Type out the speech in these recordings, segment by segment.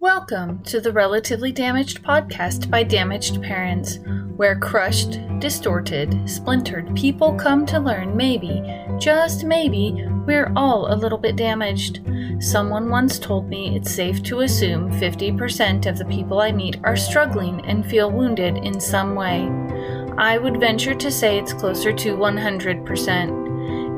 Welcome to the Relatively Damaged podcast by Damaged Parents, where crushed, distorted, splintered people come to learn maybe, just maybe, we're all a little bit damaged. Someone once told me it's safe to assume 50% of the people I meet are struggling and feel wounded in some way. I would venture to say it's closer to 100%.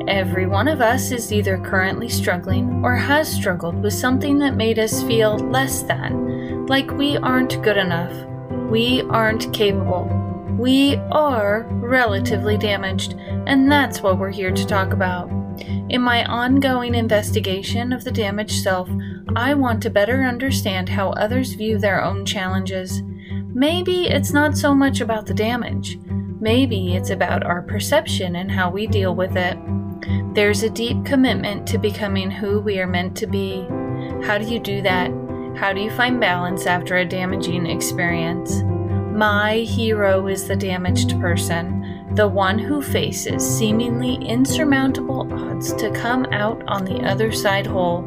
Every one of us is either currently struggling or has struggled with something that made us feel less than, like we aren't good enough, we aren't capable. We are relatively damaged, and that's what we're here to talk about. In my ongoing investigation of the damaged self, I want to better understand how others view their own challenges. Maybe it's not so much about the damage. Maybe it's about our perception and how we deal with it. There's a deep commitment to becoming who we are meant to be. How do you do that? How do you find balance after a damaging experience? My hero is the damaged person, the one who faces seemingly insurmountable odds to come out on the other side whole.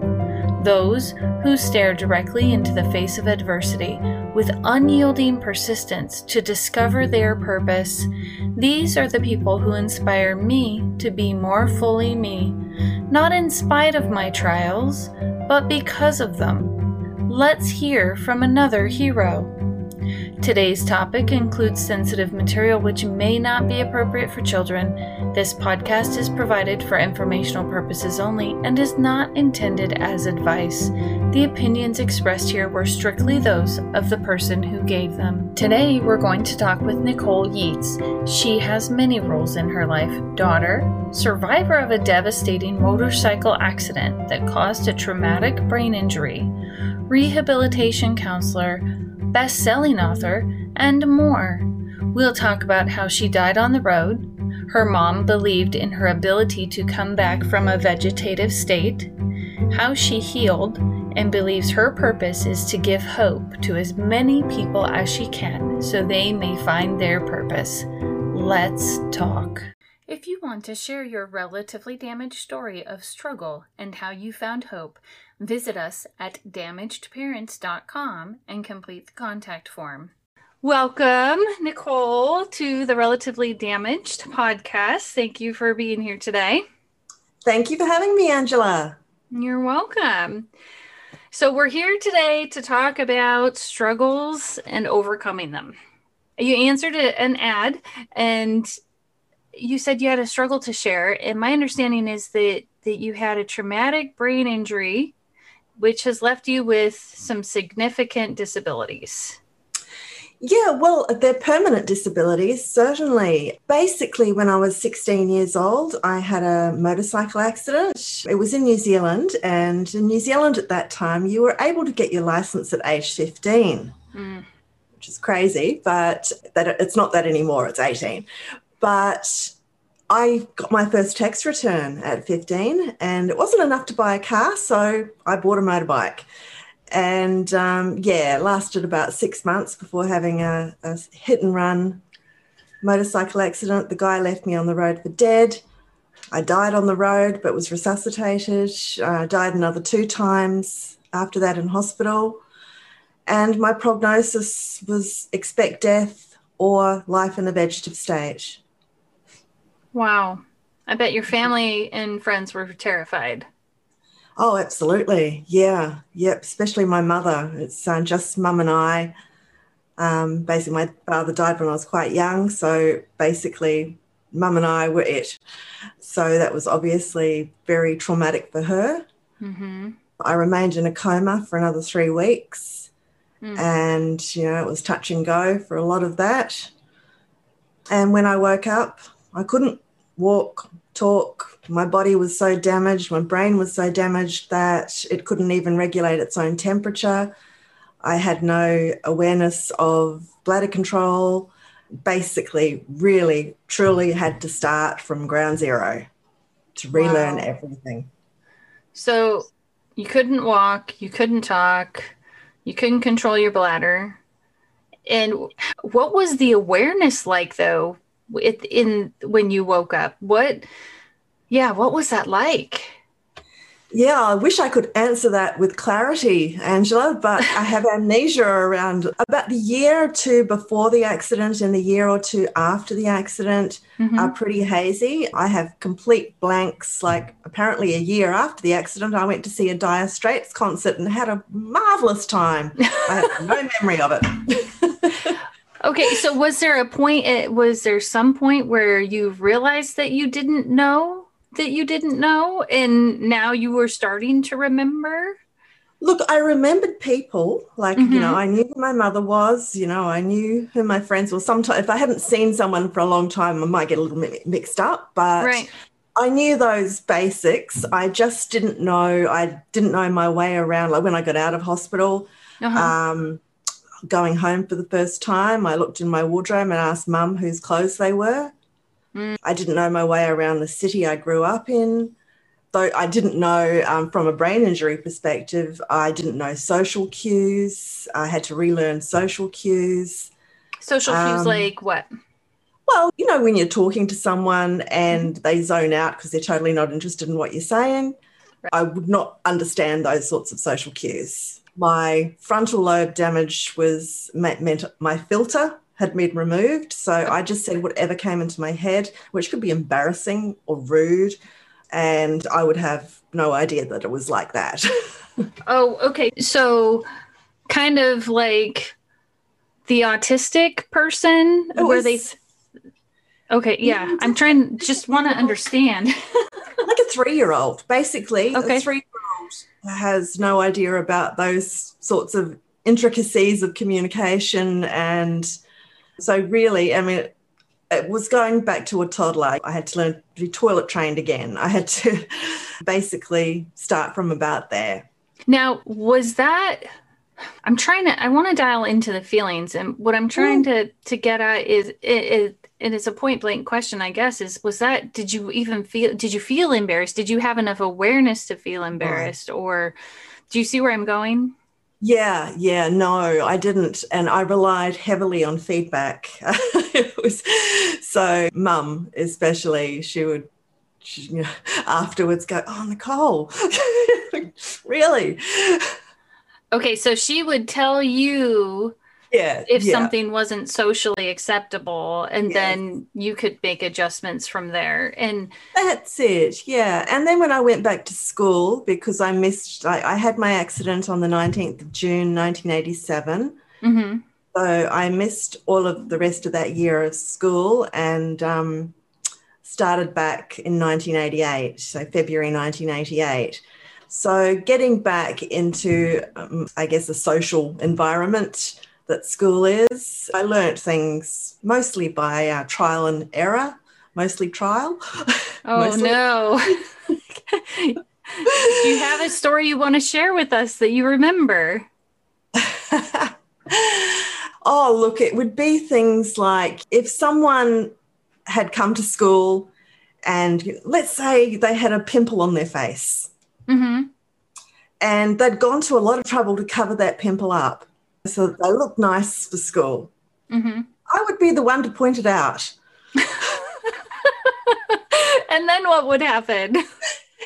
Those who stare directly into the face of adversity with unyielding persistence to discover their purpose. These are the people who inspire me to be more fully me, not in spite of my trials, but because of them. Let's hear from another hero. Today's topic includes sensitive material which may not be appropriate for children. This podcast is provided for informational purposes only and is not intended as advice. The opinions expressed here were strictly those of the person who gave them. Today, we're going to talk with Nicole Yeats. She has many roles in her life daughter, survivor of a devastating motorcycle accident that caused a traumatic brain injury, rehabilitation counselor, best selling author, and more. We'll talk about how she died on the road, her mom believed in her ability to come back from a vegetative state, how she healed, and believes her purpose is to give hope to as many people as she can so they may find their purpose. Let's talk. If you want to share your relatively damaged story of struggle and how you found hope, visit us at damagedparents.com and complete the contact form. Welcome, Nicole, to the Relatively Damaged podcast. Thank you for being here today. Thank you for having me, Angela. You're welcome. So, we're here today to talk about struggles and overcoming them. You answered an ad and you said you had a struggle to share, and my understanding is that that you had a traumatic brain injury, which has left you with some significant disabilities. Yeah, well, they're permanent disabilities, certainly. Basically, when I was 16 years old, I had a motorcycle accident. It was in New Zealand, and in New Zealand at that time, you were able to get your license at age 15. Mm. Which is crazy, but that it's not that anymore. It's 18. But I got my first tax return at 15 and it wasn't enough to buy a car, so I bought a motorbike. And um, yeah, lasted about six months before having a, a, hit and run motorcycle accident. The guy left me on the road for dead. I died on the road, but was resuscitated. I died another two times after that in hospital. And my prognosis was expect death or life in the vegetative state. Wow. I bet your family and friends were terrified. Oh, absolutely. Yeah. Yep. Especially my mother. It's uh, just mum and I. Um, basically, my father died when I was quite young. So basically, mum and I were it. So that was obviously very traumatic for her. Mm-hmm. I remained in a coma for another three weeks. Mm. And, you know, it was touch and go for a lot of that. And when I woke up, I couldn't walk, talk. My body was so damaged, my brain was so damaged that it couldn't even regulate its own temperature. I had no awareness of bladder control. Basically, really, truly had to start from ground zero to relearn wow. everything. So you couldn't walk, you couldn't talk, you couldn't control your bladder. And what was the awareness like though it, in when you woke up what yeah what was that like Yeah, I wish I could answer that with clarity, Angela, but I have amnesia around about the year or two before the accident and the year or two after the accident mm-hmm. are pretty hazy. I have complete blanks. Like apparently a year after the accident, I went to see a Dire Straits concert and had a marvelous time. I have no memory of it. Okay, so was there a point? Eh, was there some point where you realized that you didn't know that you didn't know and now you were starting to remember? Look, I remembered people. Like, mm-hmm. you know, mm-hmm. I knew who my mother was, you know, I knew who my friends were. Sometimes, if I hadn't seen someone for a long time, I might get a little bit mixed up, but right. I knew those basics. I just didn't know, I didn't know my way around. Like when I got out of hospital, uh-huh. um, going home for the first time, I looked in my wardrobe and asked mum whose clothes they were. Mm. I didn't know my way around the city I grew up in. Though I didn't know um, from a brain injury perspective, I didn't know social cues. I had to relearn social cues. Social cues um, like what? Well, you know, when you're talking to someone and mm-hmm. they zone out because they're totally not interested in what you're saying, right. I would not understand those sorts of social cues. My frontal lobe damage was meant my filter had been removed. So I just said whatever came into my head, which could be embarrassing or rude. And I would have no idea that it was like that. oh, okay. So kind of like the autistic person it where was, they Okay, yeah. I'm trying just want to understand. like a 3-year-old, basically. Okay. A 3-year-old has no idea about those sorts of intricacies of communication and so, really, I mean, it was going back to a toddler. I had to learn to be toilet trained again. I had to basically start from about there. Now, was that I'm trying to I want to dial into the feelings and what I'm trying mm. to to get at is it, it and it's a point blank question I guess is was that did you even feel did you feel embarrassed did you have enough awareness to feel embarrassed or do you see where I'm going yeah, yeah, no, I didn't. And I relied heavily on feedback. it was so mum, especially, she would she, you know, afterwards go, Oh, Nicole, really? Okay, so she would tell you yeah if yeah. something wasn't socially acceptable and then you could make adjustments from there. And that's it yeah. And then when i went back to school because i missed i, I had my accident on the 19th of june 1987 mm-hmm. so i missed all of the rest of that year of school and um, started back in 1988 so february 1988 so getting back into um, i guess a social environment that school is. I learnt things mostly by uh, trial and error, mostly trial. Oh, mostly. no. Do you have a story you want to share with us that you remember? oh, look, it would be things like if someone had come to school and let's say they had a pimple on their face. Mm-hmm. And they'd gone to a lot of trouble to cover that pimple up so they look nice for school. Mm-hmm. I would be the one to point it out. and then what would happen?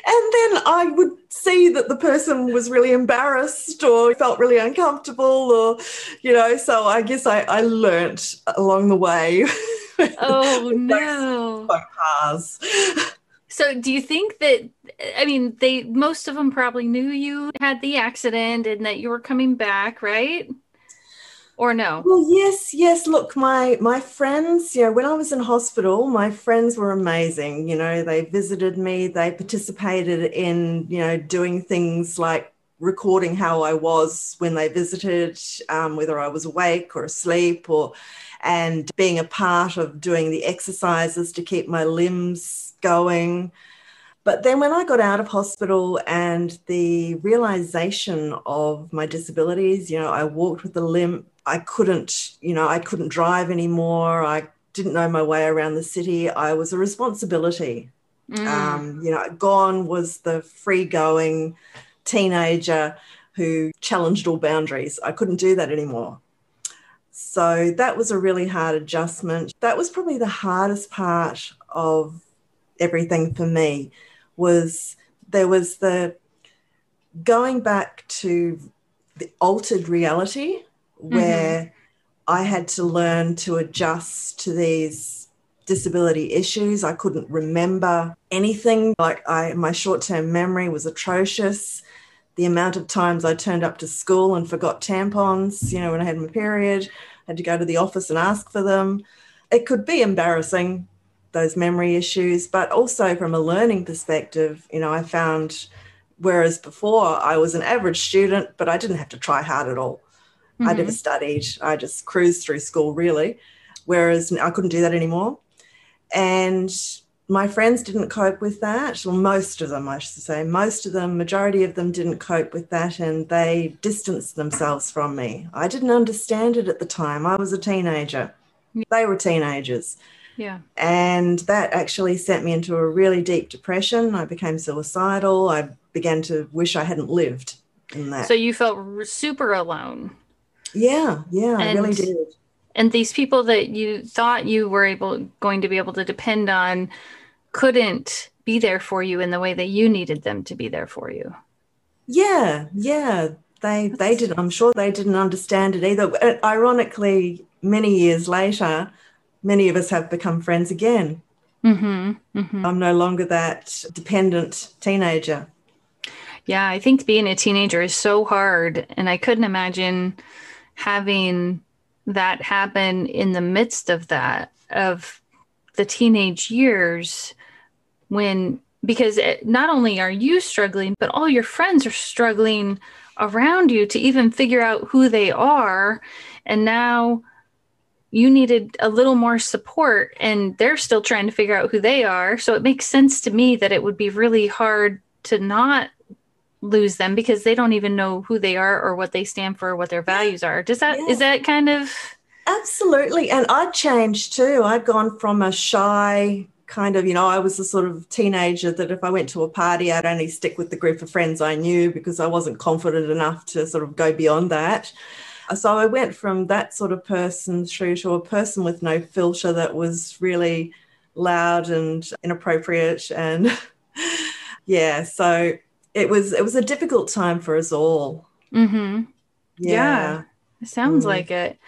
And then I would see that the person was really embarrassed or felt really uncomfortable, or, you know, so I guess I, I learnt along the way. Oh, no. So, do you think that, I mean, they, most of them probably knew you had the accident and that you were coming back, right? Or no? Well, yes, yes. Look, my my friends, you know, when I was in hospital, my friends were amazing. You know, they visited me, they participated in, you know, doing things like recording how I was when they visited, um, whether I was awake or asleep, or and being a part of doing the exercises to keep my limbs going. But then when I got out of hospital and the realization of my disabilities, you know, I walked with a limp, I couldn't, you know, I couldn't drive anymore. I didn't know my way around the city. I was a responsibility. Mm. Um, you know, gone was the free going teenager who challenged all boundaries. I couldn't do that anymore. So that was a really hard adjustment. That was probably the hardest part of everything for me was there was the going back to the altered reality where mm-hmm. I had to learn to adjust to these disability issues. I couldn't remember anything. Like I my short-term memory was atrocious. The amount of times I turned up to school and forgot tampons, you know, when I had my period, I had to go to the office and ask for them. It could be embarrassing, those memory issues, but also from a learning perspective, you know, I found whereas before I was an average student, but I didn't have to try hard at all. Mm-hmm. I never studied. I just cruised through school, really. Whereas I couldn't do that anymore. And my friends didn't cope with that. Well, most of them, I should say, most of them, majority of them didn't cope with that and they distanced themselves from me. I didn't understand it at the time. I was a teenager. They were teenagers. Yeah. And that actually sent me into a really deep depression. I became suicidal. I began to wish I hadn't lived in that. So you felt super alone. Yeah, yeah, and, I really did. And these people that you thought you were able going to be able to depend on couldn't be there for you in the way that you needed them to be there for you. Yeah, yeah. They they did I'm sure they didn't understand it either. Ironically, many years later, many of us have become friends again. Mm-hmm, mm-hmm. I'm no longer that dependent teenager. Yeah, I think being a teenager is so hard. And I couldn't imagine having that happen in the midst of that of the teenage years when because it, not only are you struggling but all your friends are struggling around you to even figure out who they are. And now you needed a little more support and they're still trying to figure out who they are. So it makes sense to me that it would be really hard to not lose them because they don't even know who they are or what they stand for or what their values are. Does that yeah. is that kind of Absolutely. And I'd changed too. I'd gone from a shy kind of, you know, I was the sort of teenager that if I went to a party, I'd only stick with the group of friends I knew because I wasn't confident enough to sort of go beyond that. So I went from that sort of person through to a person with no filter that was really loud and inappropriate and yeah, so it was it was a difficult time for us all. Mm-hmm. Yeah. yeah. It sounds mm. like it.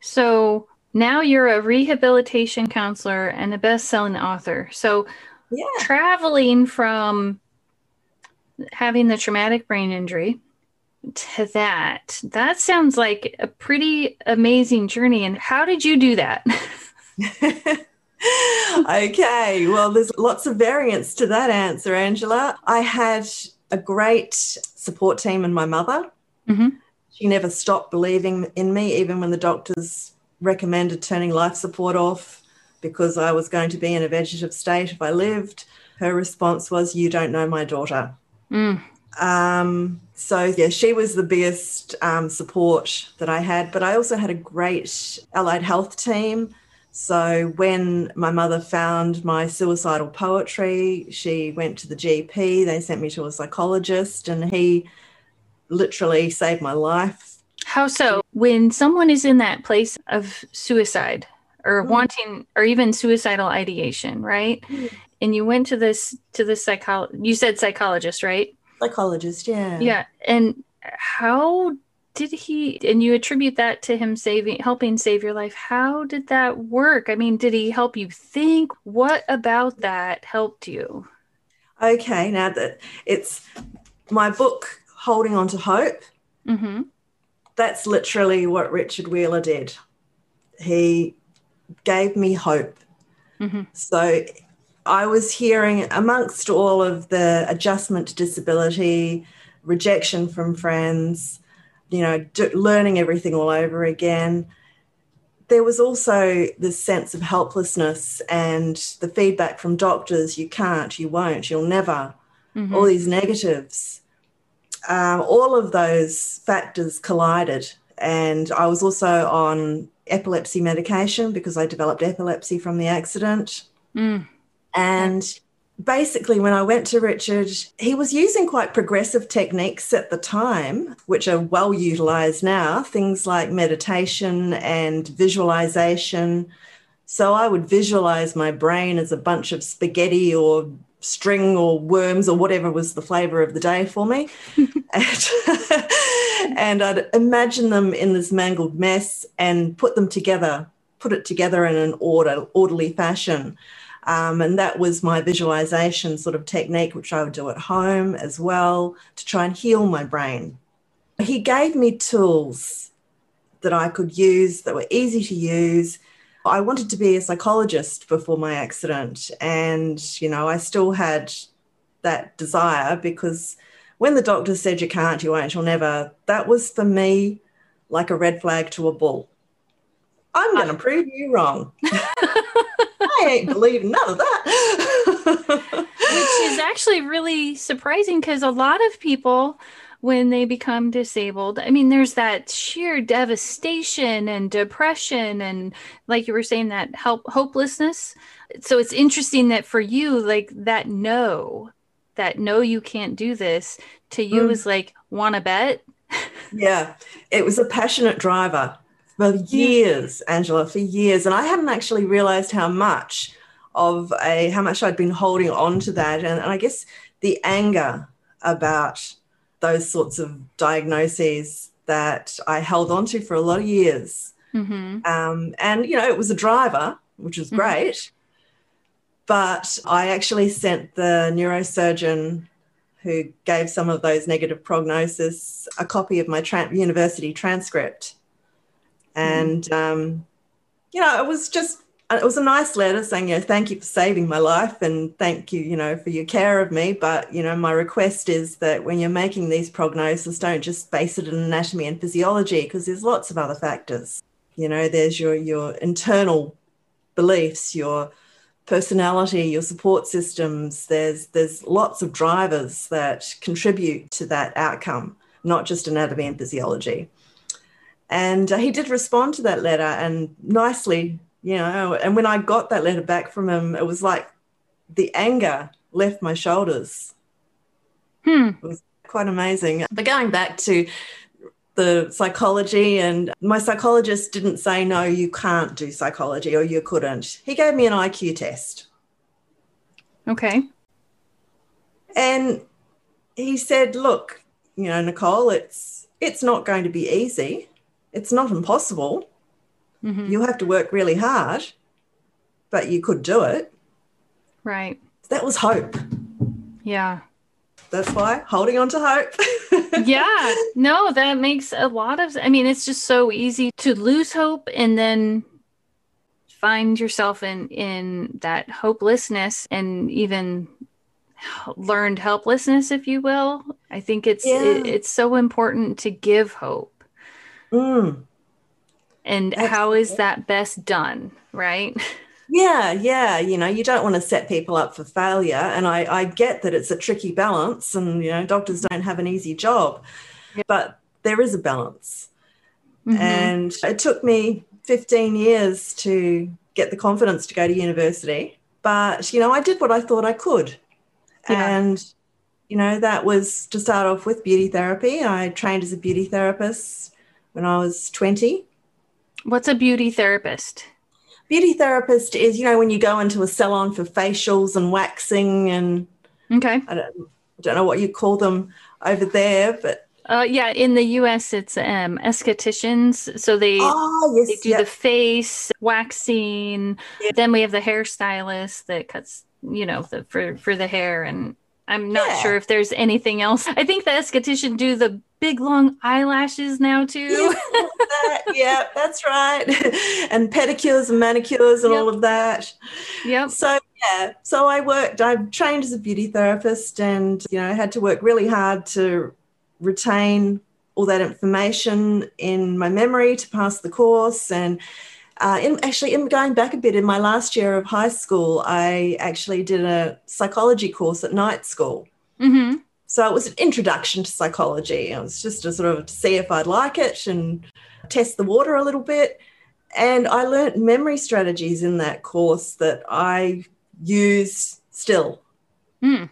So now you're a rehabilitation counselor and a best-selling author. So yeah. traveling from having the traumatic brain injury to that, that sounds like a pretty amazing journey. And how did you do that? okay, well, there's lots of variants to that answer, Angela. I had a great support team and my mother. Mm-hmm. She never stopped believing in me, even when the doctors recommended turning life support off because I was going to be in a vegetative state if I lived. Her response was, You don't know my daughter. Mm. Um, so, yeah, she was the biggest um, support that I had. But I also had a great allied health team so when my mother found my suicidal poetry, she went to the GP. They sent me to a psychologist, and he literally saved my life. How so? When someone is in that place of suicide or mm. wanting or even suicidal ideation, right? Mm. And you went to this to the psycho you said psychologist, right? Psychologist, yeah. Yeah. And how did he and you attribute that to him saving helping save your life. How did that work? I mean did he help you think? What about that helped you? Okay now that it's my book holding on to hope. Mm-hmm. that's literally what richard wheeler did. He gave me hope. Mm-hmm. so i was hearing amongst all of the adjustment to disability rejection from friends you know, do, learning everything all over again. There was also this sense of helplessness and the feedback from doctors you can't, you won't, you'll never, mm-hmm. all these negatives. Um, all of those factors collided. And I was also on epilepsy medication because I developed epilepsy from the accident. Mm. And basically, when I went to Richard, he was using quite progressive techniques at the time, which are well utilized now, things like meditation and visualization. So I would visualize my brain as a bunch of spaghetti or string or worms or whatever was the flavor of the day for me. and, and I'd imagine them in this mangled mess and put them together, put it together in an order, orderly fashion. Um, and that was my visualization sort of technique, which I would do at home as well to try and heal my brain. He gave me tools that I could use that were easy to use. I wanted to be a psychologist before my accident. And, you know, I still had that desire because when the doctor said you can't, you won't, you'll never, that was for me like a red flag to a bull. I'm going to prove you wrong. I ain't believing none of that. Which is actually really surprising because a lot of people, when they become disabled, I mean, there's that sheer devastation and depression, and like you were saying, that help hopelessness. So it's interesting that for you, like that no, that no, you can't do this, to you mm. is like, want to bet? yeah, it was a passionate driver for years, Angela, for years. And I hadn't actually realized how much of a how much I'd been holding on to that. And, and I guess the anger about those sorts of diagnoses that I held on to for a lot of years. Mm-hmm. Um, and, you know, it was a driver, which was mm-hmm. great. But I actually sent the neurosurgeon who gave some of those negative prognosis a copy of my tra- university transcript and, um, you know, it was just, it was a nice letter saying, you know, thank you for saving my life and thank you, you know, for your care of me. But, you know, my request is that when you're making these prognoses, don't just base it on anatomy and physiology because there's lots of other factors. You know, there's your, your internal beliefs, your personality, your support systems. There's, there's lots of drivers that contribute to that outcome, not just anatomy and physiology. And uh, he did respond to that letter and nicely, you know. And when I got that letter back from him, it was like the anger left my shoulders. Hmm. It was quite amazing. But going back to the psychology, and my psychologist didn't say, no, you can't do psychology or you couldn't. He gave me an IQ test. Okay. And he said, look, you know, Nicole, it's it's not going to be easy it's not impossible. Mm-hmm. You have to work really hard, but you could do it. Right. That was hope. Yeah. That's why holding on to hope. yeah. No, that makes a lot of I mean, it's just so easy to lose hope and then find yourself in in that hopelessness and even learned helplessness if you will. I think it's yeah. it, it's so important to give hope Mm. And That's how is that best done, right? Yeah, yeah. You know, you don't want to set people up for failure. And I, I get that it's a tricky balance, and, you know, doctors don't have an easy job, yeah. but there is a balance. Mm-hmm. And it took me 15 years to get the confidence to go to university. But, you know, I did what I thought I could. Yeah. And, you know, that was to start off with beauty therapy. I trained as a beauty therapist when I was 20. What's a beauty therapist? Beauty therapist is, you know, when you go into a salon for facials and waxing and okay. I don't, I don't know what you call them over there, but uh, yeah, in the U.S., it's um, estheticians. So they, oh, yes, they do yep. the face waxing. Yep. Then we have the hairstylist that cuts, you know, the, for for the hair. And I'm not yeah. sure if there's anything else. I think the esthetician do the big long eyelashes now too. yeah, that's right. and pedicures and manicures and yep. all of that. Yep. So yeah, so I worked. I trained as a beauty therapist, and you know, I had to work really hard to retain all that information in my memory to pass the course and. Uh, in, actually, in going back a bit, in my last year of high school, I actually did a psychology course at night school. Mm-hmm. So it was an introduction to psychology. It was just to sort of see if I'd like it and test the water a little bit. And I learnt memory strategies in that course that I use still. Mm.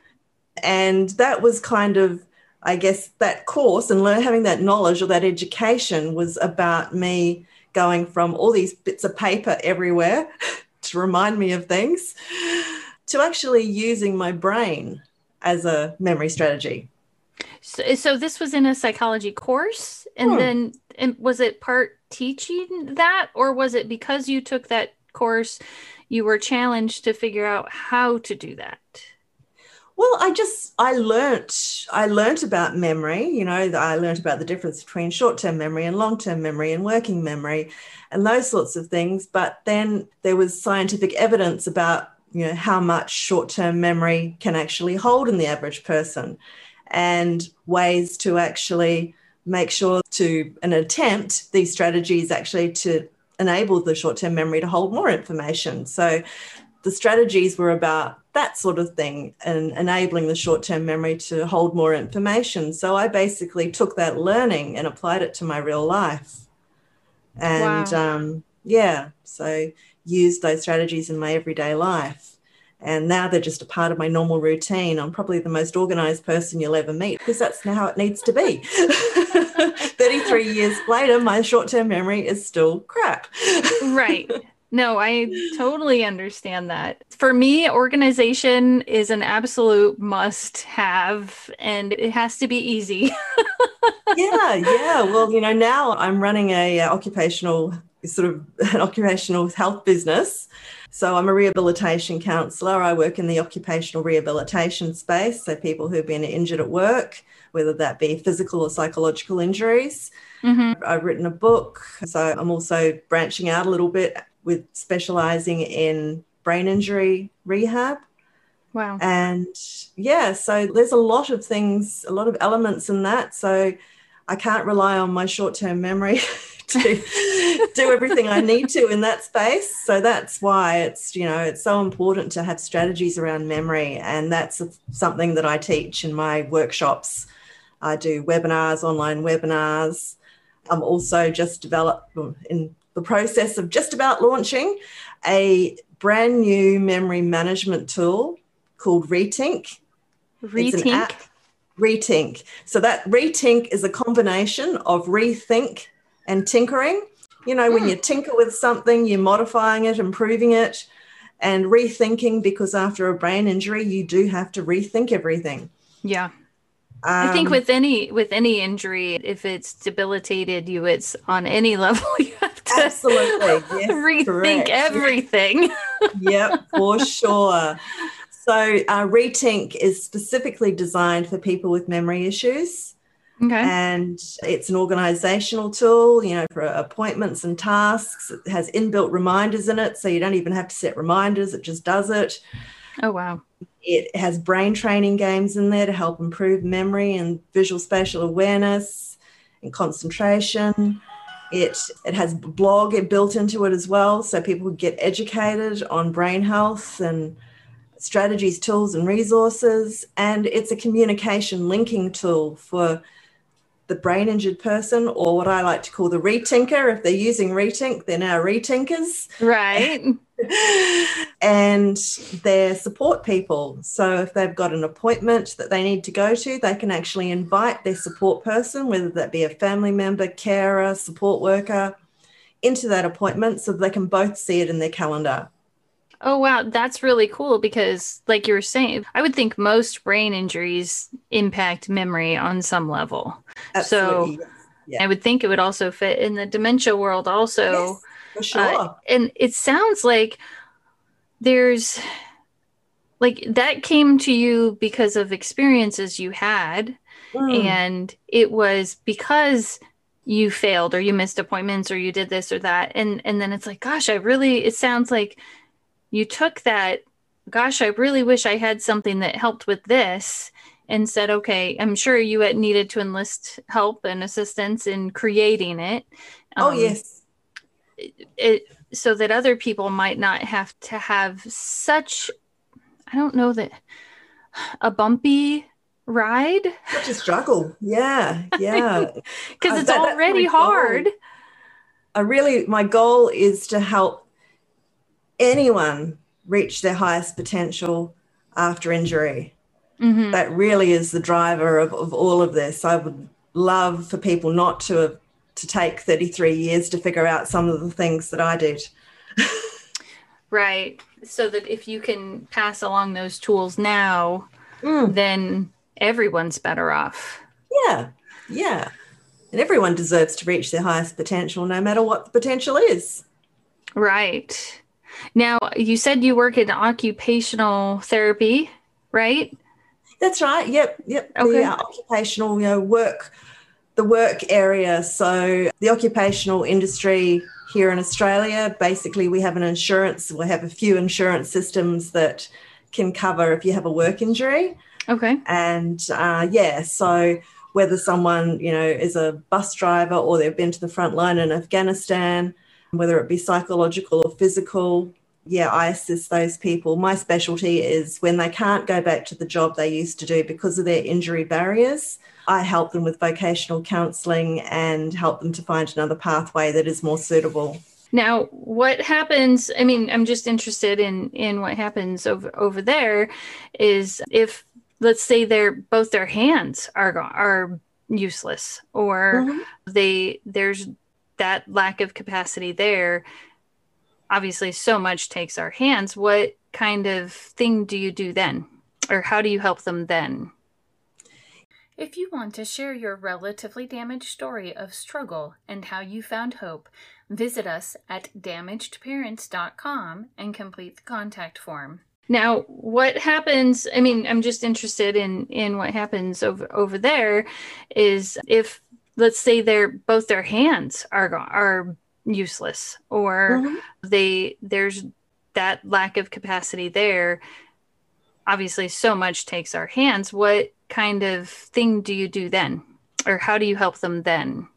And that was kind of, I guess, that course and learn, having that knowledge or that education was about me going from all these bits of paper everywhere to remind me of things to actually using my brain as a memory strategy. So, so this was in a psychology course, and hmm. then and was it part teaching that, or was it because you took that course, you were challenged to figure out how to do that? Well, I just I learnt I learnt about memory. You know, I learnt about the difference between short-term memory and long-term memory and working memory, and those sorts of things. But then there was scientific evidence about you know how much short-term memory can actually hold in the average person, and ways to actually make sure to an attempt these strategies actually to enable the short-term memory to hold more information. So the strategies were about that sort of thing and enabling the short term memory to hold more information. So I basically took that learning and applied it to my real life. And wow. um, yeah, so used those strategies in my everyday life. And now they're just a part of my normal routine. I'm probably the most organized person you'll ever meet because that's how it needs to be. 33 years later, my short term memory is still crap. right. No, I totally understand that. For me, organization is an absolute must have, and it has to be easy. yeah, yeah. Well, you know, now I'm running a uh, occupational sort of an occupational health business. So I'm a rehabilitation counsellor. I work in the occupational rehabilitation space. So people who've been injured at work, whether that be physical or psychological injuries. Mm-hmm. I've written a book. So I'm also branching out a little bit with specializing in brain injury rehab. Wow. And yeah, so there's a lot of things, a lot of elements in that. So I can't rely on my short term memory to do everything I need to in that space. So that's why it's, you know, it's so important to have strategies around memory. And that's something that I teach in my workshops. I do webinars, online webinars. I'm also just developed in the process of just about launching a brand new memory management tool called Retink. Retink. Retink. So that Retink is a combination of rethink and tinkering. You know, mm. when hmm. you tinker with something, you're modifying it, improving it, and rethinking because after a brain injury, you do have to rethink everything. Yeah. Um, I think um, with any with any injury, if it's debilitated you, it's on any level you have to absolutely yes, rethink correct. everything. yep, for sure. So uh, Retink is specifically designed for people with memory issues. Okay. And it's an organizational tool, you know, for appointments and tasks. It has inbuilt reminders in it. So you don't even have to set reminders, it just does it. Oh, wow. It has brain training games in there to help improve memory and visual spatial awareness and concentration. It, it has blog built into it as well, so people get educated on brain health and strategies, tools, and resources. And it's a communication linking tool for the brain injured person, or what I like to call the retinker. If they're using retink, they're now retinkers. Right. and they're support people. So if they've got an appointment that they need to go to, they can actually invite their support person, whether that be a family member, carer, support worker, into that appointment so they can both see it in their calendar. Oh, wow. That's really cool because, like you were saying, I would think most brain injuries impact memory on some level. Absolutely. So yeah. I would think it would also fit in the dementia world, also. Yes, for uh, sure. Uh, and it sounds like there's like that came to you because of experiences you had. Mm. And it was because you failed or you missed appointments or you did this or that and and then it's like gosh i really it sounds like you took that, gosh, I really wish I had something that helped with this and said, okay, I'm sure you had needed to enlist help and assistance in creating it. Oh, um, yes. It, it, so that other people might not have to have such, I don't know that, a bumpy ride. Such a struggle. Yeah. Yeah. Because it's that, already hard. I really, my goal is to help anyone reach their highest potential after injury. Mm-hmm. That really is the driver of, of all of this. I would love for people not to have, to take 33 years to figure out some of the things that I did. Right. So that if you can pass along those tools now, Mm. then everyone's better off. Yeah, yeah. And everyone deserves to reach their highest potential, no matter what the potential is. Right. Now, you said you work in occupational therapy, right? That's right. Yep, yep. Okay. The uh, occupational, you know, work, the work area. So the occupational industry here in Australia, basically, we have an insurance. We have a few insurance systems that can cover if you have a work injury. Okay. And uh, yeah, so whether someone, you know, is a bus driver or they've been to the front line in Afghanistan, whether it be psychological or physical, yeah, I assist those people. My specialty is when they can't go back to the job they used to do because of their injury barriers. I help them with vocational counselling and help them to find another pathway that is more suitable. Now, what happens? I mean, I'm just interested in in what happens over over there. Is if let's say their both their hands are are useless, or Mhm. they there's that lack of capacity there. Obviously, so much takes our hands. What kind of thing do you do then, or how do you help them then? If you want to share your relatively damaged story of struggle and how you found hope, visit us at damagedparents.com and complete the contact form. Now, what happens? I mean, I'm just interested in in what happens over over there. Is if let's say their both their hands are are useless, or Mhm. they there's that lack of capacity there. Obviously, so much takes our hands. What kind of thing do you do then, or how do you help them then?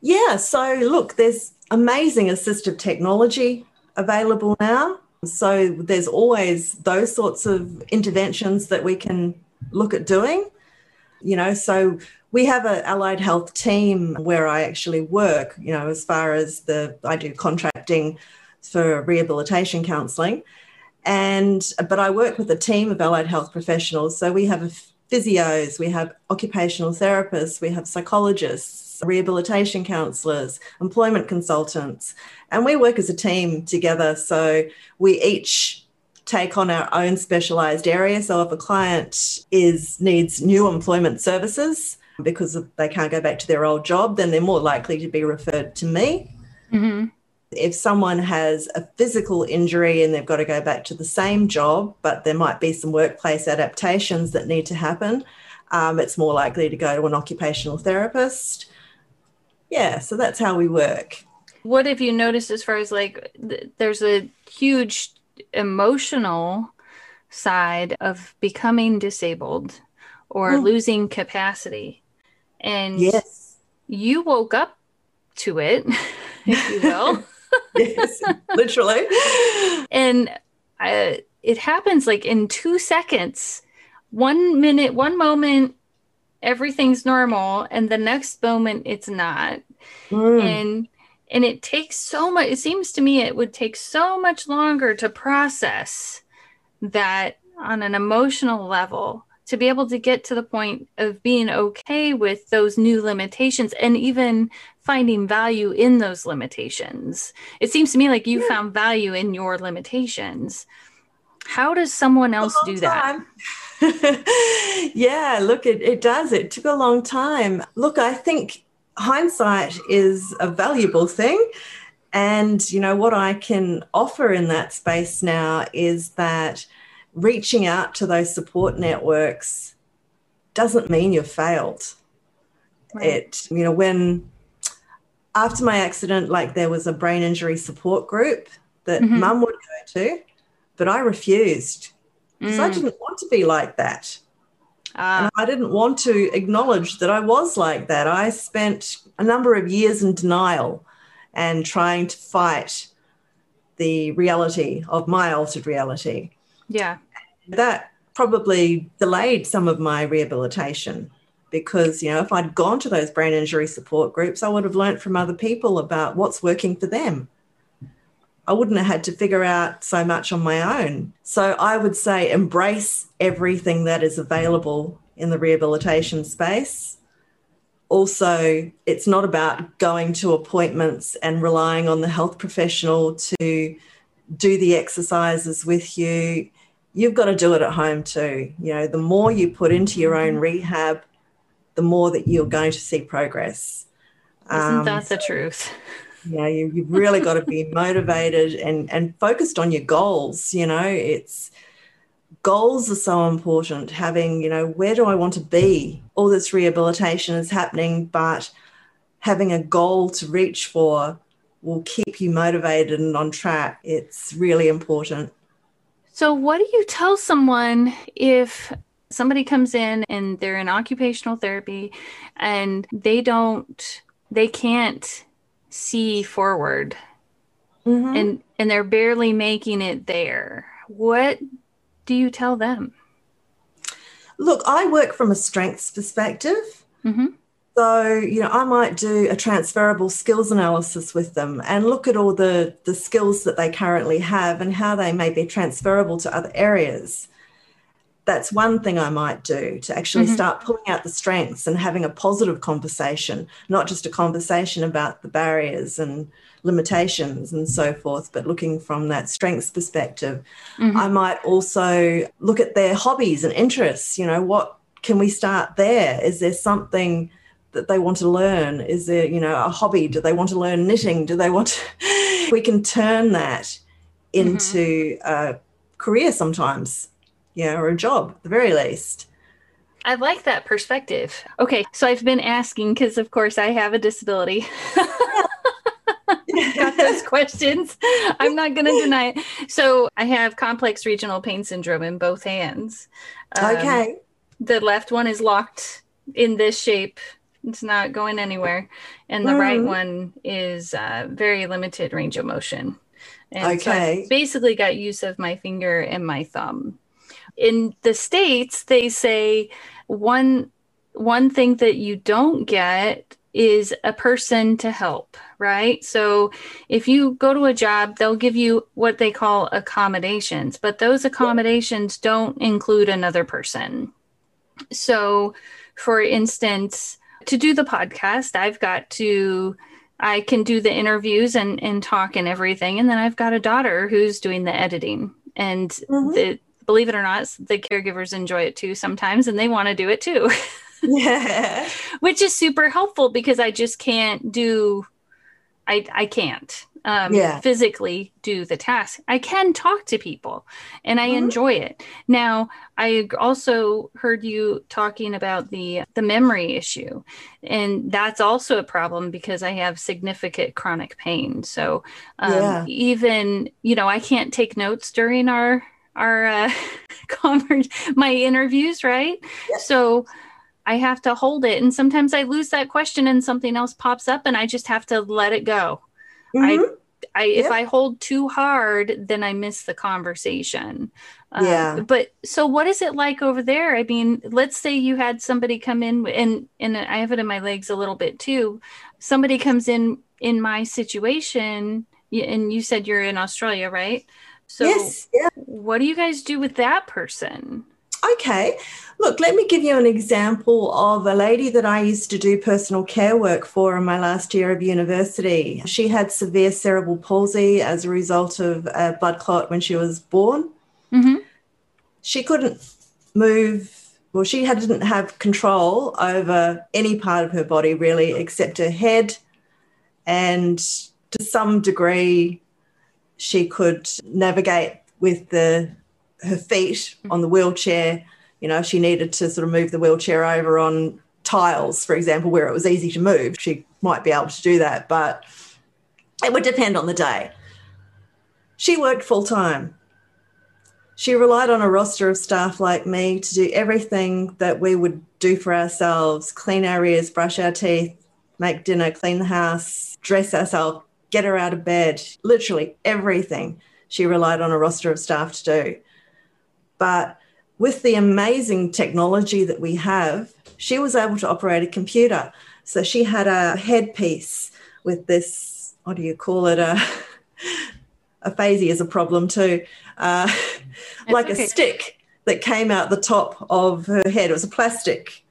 Yeah, so look, there's amazing assistive technology available now. So there's always those sorts of interventions that we can look at doing. You know, so we have an allied health team where I actually work, you know, as far as the I do contracting for rehabilitation counselling. And but I work with a team of allied health professionals. So we have physios, we have occupational therapists, we have psychologists, rehabilitation counsellors, employment consultants, and we work as a team together. So we each take on our own specialized area. So if a client is needs new employment services because they can't go back to their old job, then they're more likely to be referred to me Mm-hmm. if someone has a physical injury and they've got to go back to the same job, but there might be some workplace adaptations that need to happen, um, it's more likely to go to an occupational therapist. Yeah, so that's how we work. What have you noticed as far as like th- there's a huge emotional side of becoming disabled or Mm. losing capacity? And Yes, you woke up to it, if you will. yes, literally. and uh, it happens like in two seconds. One minute one moment everything's normal and the next moment it's not. Mm, and and it takes so much it seems to me it would take so much longer to process that on an emotional level to be able to get to the point of being okay with those new limitations and even finding value in those limitations it seems to me like you Yeah. found value in your limitations how does someone else do long that yeah, look, it, it does. It took a long time. Look, I think hindsight is a valuable thing. And, you know, what I can offer in that space now is that reaching out to those support networks doesn't mean you've failed. It, you know, when after my accident, like there was a brain injury support group that Mhm. mum would go to, but I refused because I Mm. didn't want to be like that. Ah, And I didn't want to acknowledge that I was like that. I spent a number of years in denial and trying to fight the reality of my altered reality. Yeah That probably delayed some of my rehabilitation because, you know, if I'd gone to those brain injury support groups, I would have learnt from other people about what's working for them. I wouldn't have had to figure out so much on my own. So I would say embrace everything that is available in the rehabilitation space. Also, it's not about going to appointments and relying on the health professional to do the exercises with you, you've got to do it at home too. You know, the more you put into your own rehab, the more that you're going to see progress. Isn't um, that the truth? Yeah, you, you've really got to be motivated and, and focused on your goals. You know, it's goals are so important. Having, you know, where do I want to be? All this rehabilitation is happening, but having a goal to reach for will keep you motivated and on track. It's really important. So, what do you tell someone if somebody comes in and they're in occupational therapy and they don't, they can't see forward mm-hmm. and and they're barely making it there? What do you tell them? Look, I work from a strengths perspective. Mm-hmm. So, you know, I might do a transferable skills analysis with them and look at all the, the skills that they currently have and how they may be transferable to other areas. That's one thing I might do to actually mm-hmm. start pulling out the strengths and having a positive conversation, not just a conversation about the barriers and limitations and so forth, but looking from that strengths perspective. Mm-hmm. I might also look at their hobbies and interests. You know, what can we start there? Is there something that they want to learn? Is there, you know, a hobby? Do they want to learn knitting? Do they want to? we can turn that into mm-hmm. a career sometimes, yeah, or a job at the very least. I like that perspective. Okay, so I've been asking because, of course, I have a disability. Got those questions. I'm not going to deny it. So I have complex regional pain syndrome in both hands. Um, okay. The left one is locked in this shape it's not going anywhere. And the mm. right one is uh, very limited range of motion. And okay. So basically got use of my finger and my thumb. In the States, they say one one thing that you don't get is a person to help, right? So if you go to a job, they'll give you what they call accommodations, but those accommodations don't include another person. So, for instance, to do the podcast, I've got to I can do the interviews and, and talk and everything. And then I've got a daughter who's doing the editing. And mm-hmm. the, believe it or not, the caregivers enjoy it too sometimes and they want to do it too. Yeah. Which is super helpful because I just can't do I I can't um, yeah. physically do the task. I can talk to people and I mm-hmm. enjoy it. Now, I also heard you talking about the the memory issue, and that's also a problem because I have significant chronic pain. So um, yeah. even you know I can't take notes during our our uh, my interviews, right? Yeah. So. I have to hold it. And sometimes I lose that question and something else pops up and I just have to let it go. Mm-hmm. I, I yep. if I hold too hard, then I miss the conversation. Um, yeah. But so, what is it like over there? I mean, let's say you had somebody come in, and and I have it in my legs a little bit too. Somebody comes in in my situation, and you said you're in Australia, right? So, yes. Yeah. What do you guys do with that person? Okay. Look, let me give you an example of a lady that I used to do personal care work for in my last year of university. She had severe cerebral palsy as a result of a blood clot when she was born. Mm-hmm. She couldn't move. Well, she had, didn't have control over any part of her body really, except her head. And to some degree, she could navigate with the her feet on the wheelchair you know, she needed to sort of move the wheelchair over on tiles, for example, where it was easy to move, she might be able to do that, but it would depend on the day. She worked full time. She relied on a roster of staff like me to do everything that we would do for ourselves clean our ears, brush our teeth, make dinner, clean the house, dress ourselves, get her out of bed, literally everything she relied on a roster of staff to do. But with the amazing technology that we have, she was able to operate a computer. So she had a headpiece with this, what do you call it? A, aphasia is a problem too, uh, like okay. a stick that came out the top of her head. It was a plastic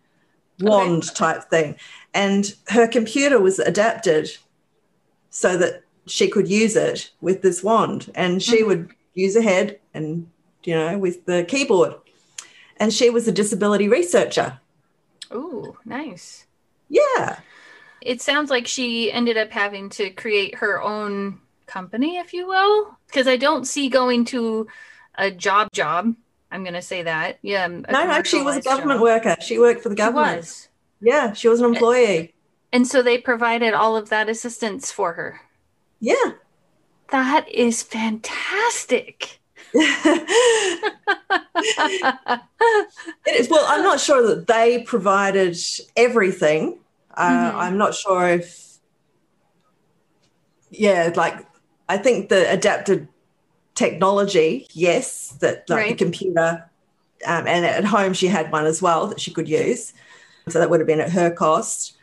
wand okay. type thing. And her computer was adapted so that she could use it with this wand and she Mhm. would use her head and you know with the keyboard and she was a disability researcher Oh, nice. yeah It sounds like she ended up having to create her own company, if you will, because I don't see going to a job job. I'm going to say that. Yeah. no no she was a government job. worker she worked for the government. She was. yeah she was an employee And so they provided all of that assistance for her. yeah That is fantastic. It is. Well i'm not sure that they provided everything. Uh, Mhm. i'm not sure if yeah like i think the adapted technology yes that like Right. the computer um, and at home she had one as well that she could use. So that would have been at her cost.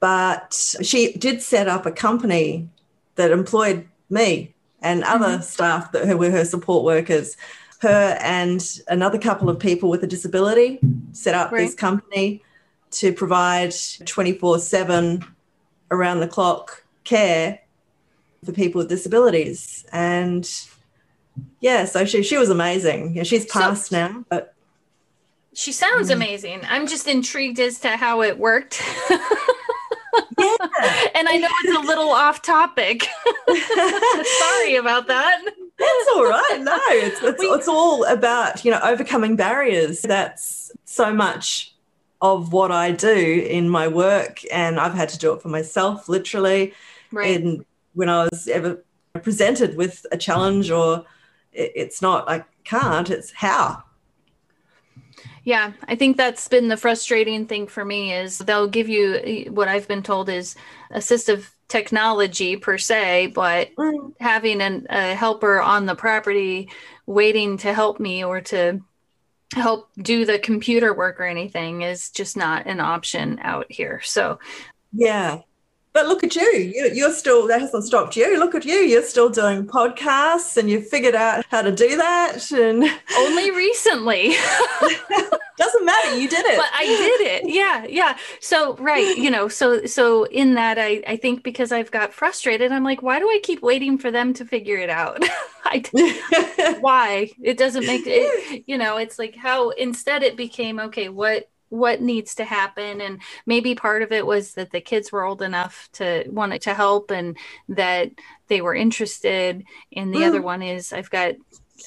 But she did set up a company that employed me and other staff that were her support workers her and another couple of people with a disability set up this company to provide 24 7 around the clock care for people with disabilities. And yeah, so she, she was amazing. Yeah, she's So- passed now, but She sounds Mm. amazing. I'm just intrigued as to how it worked. yeah. and I know it's a little off topic. Sorry about that. That's all right. No, it's, it's, it's all about, you know, overcoming barriers. That's so much of what I do in my work. And I've had to do it for myself, literally. Right. And when I was ever presented with a challenge or it's not, I can't, it's how. Yeah, I think that's been the frustrating thing for me is they'll give you what I've been told is assistive technology per se, but mm. having an, a helper on the property waiting to help me or to help do the computer work or anything is just not an option out here. So, Yeah. But look at you. you. You're still, that hasn't stopped you. Look at you. You're still doing podcasts and you've figured out how to do that. And only recently. doesn't matter. You did it. but I did it. Yeah, yeah. So right, you know, so so in that I I think because I've got frustrated, I'm like, why do I keep waiting for them to figure it out? I why? It doesn't make it you know, it's like how instead it became okay, what what needs to happen and maybe part of it was that the kids were old enough to want it to help and that they were interested and the other Mm. one is I've got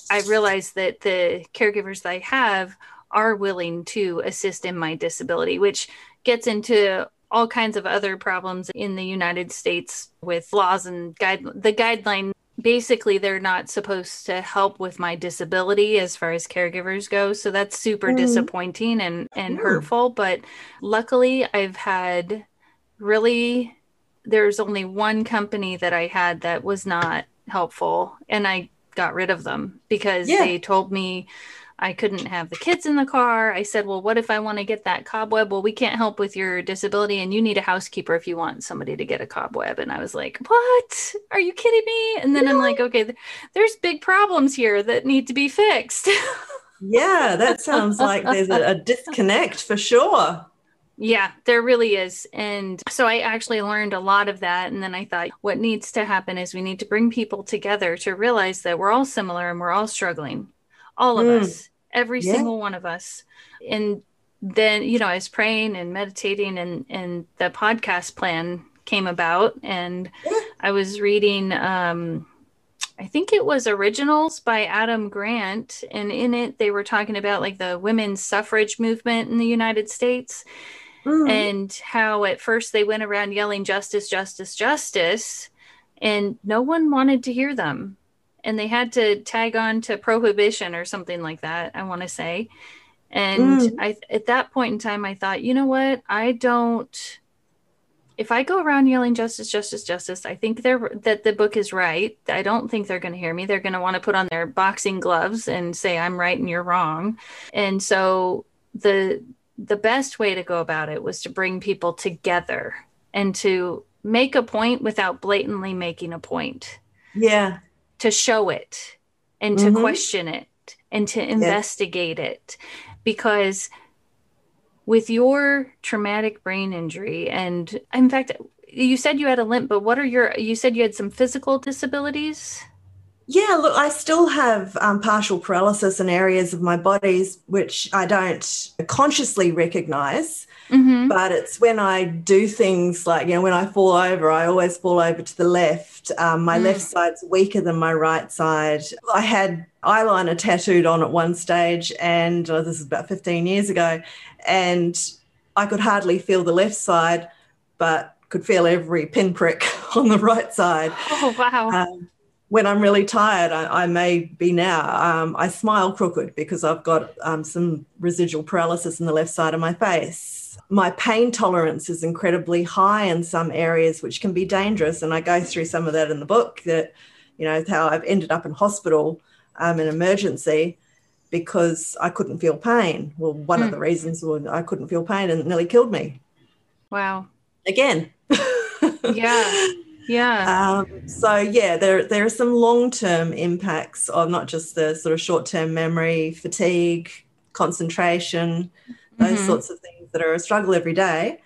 I realized that the caregivers that I have are willing to assist in my disability, which gets into all kinds of other problems in the United States with laws and guide the guideline basically they're not supposed to help with my disability as far as caregivers go so that's super Mm. disappointing and and Mm. hurtful but luckily I've had really there's only one company that I had that was not helpful and I got rid of them because Yeah. they told me I couldn't have the kids in the car. I said, Well, what if I want to get that cobweb? Well, we can't help with your disability, and you need a housekeeper if you want somebody to get a cobweb. And I was like, What? Are you kidding me? And then I'm like, Okay, th- there's big problems here that need to be fixed. yeah, that sounds like there's a, a disconnect for sure. Yeah, there really is. And so I actually learned a lot of that. And then I thought, what needs to happen is we need to bring people together to realize that we're all similar and we're all struggling. All of Mm. us, every Yeah. single one of us. And then, you know, I was praying and meditating, and, and the podcast plan came about. And Yeah. I was reading, um, I think it was Originals by Adam Grant. And in it, they were talking about like the women's suffrage movement in the United States Mm. and how at first they went around yelling justice justice justice and no one wanted to hear them and they had to tag on to prohibition or something like that i want to say. And Mm. i at that point in time i thought you know what? I don't if i go around yelling justice justice justice i think they're that the book is right. I don't think they're going to hear me. They're going to want to put on their boxing gloves and say i'm right and you're wrong. And so the the best way to go about it was to bring people together and to make a point without blatantly making a point. Yeah. To show it and to Mhm. question it and to investigate it because with your traumatic brain injury and in fact you said you had a limp, but what are your, you said you had some physical disabilities? Yeah, look, I still have um, partial paralysis in areas of my bodies which I don't consciously recognize. Mm-hmm. But it's when I do things like, you know, when I fall over, I always fall over to the left. Um, my mm. left side's weaker than my right side. I had eyeliner tattooed on at one stage, and oh, this is about 15 years ago, and I could hardly feel the left side, but could feel every pinprick on the right side. Oh, wow. Um, when I'm really tired, I, I may be now. Um, I smile crooked because I've got um, some residual paralysis in the left side of my face. My pain tolerance is incredibly high in some areas, which can be dangerous. And I go through some of that in the book that, you know, how I've ended up in hospital um, in emergency because I couldn't feel pain. Well, one mm. of hmm. the reasons was I couldn't feel pain and it nearly killed me. Wow. Again. yeah. Yeah. Um, so yeah, there there are some long term impacts of not just the sort of short term memory, fatigue, concentration, those mm-hmm. sorts of things that are a struggle every day,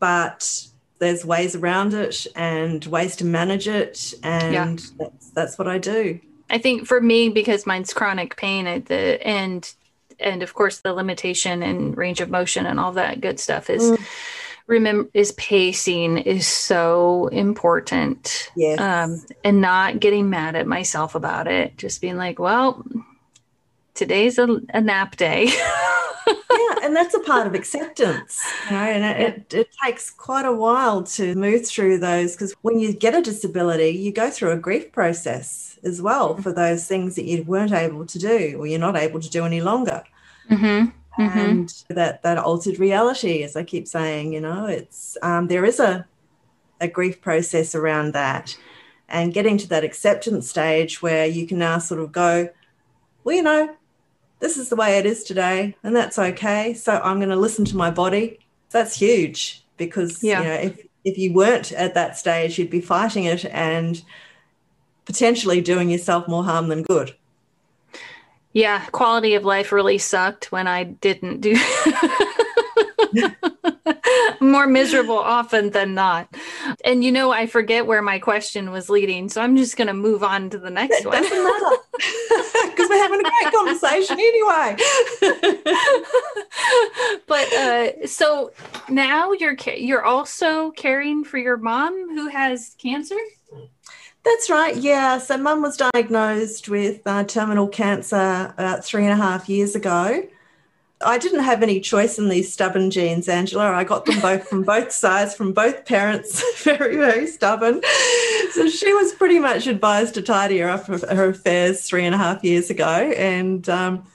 but there's ways around it and ways to manage it, and yeah. that's that's what I do. I think for me, because mine's chronic pain at the end, and of course the limitation and range of motion and all that good stuff is. Mm remember is pacing is so important. Yes. Um, and not getting mad at myself about it. Just being like, well, today's a, a nap day. yeah, and that's a part of acceptance. You know, and it, it, it takes quite a while to move through those because when you get a disability, you go through a grief process as well mm-hmm. for those things that you weren't able to do or you're not able to do any longer. Mm-hmm mm-hmm. and that that altered reality, as I keep saying, you know, it's um, there is a a grief process around that, and getting to that acceptance stage where you can now sort of go, well, you know, this is the way it is today, and that's okay. So I'm going to listen to my body. That's huge because yeah. you know if if you weren't at that stage, you'd be fighting it and potentially doing yourself more harm than good. Yeah, quality of life really sucked when I didn't do more miserable often than not. And you know, I forget where my question was leading, so I'm just going to move on to the next it one. Doesn't matter because we're having a great conversation anyway. but uh, so now you're you're also caring for your mom who has cancer. That's right. Yeah. So, mum was diagnosed with uh, terminal cancer about three and a half years ago. I didn't have any choice in these stubborn genes, Angela. I got them both from both sides, from both parents, very, very stubborn. So she was pretty much advised to tidy her up her affairs three and a half years ago. And um,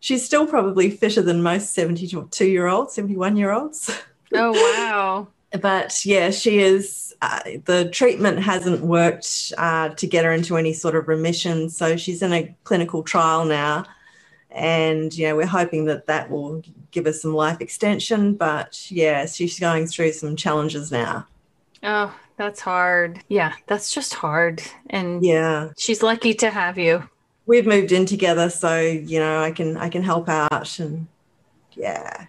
she's still probably fitter than most 72 year olds, 71 year olds. Oh, wow. but yeah, she is uh, the treatment hasn't worked uh, to get her into any sort of remission. So she's in a clinical trial now. And, you know, we're hoping that that will give us some life extension. But yeah, she's going through some challenges now. Oh, that's hard. Yeah, that's just hard. And yeah, she's lucky to have you. We've moved in together, so you know I can I can help out, and yeah,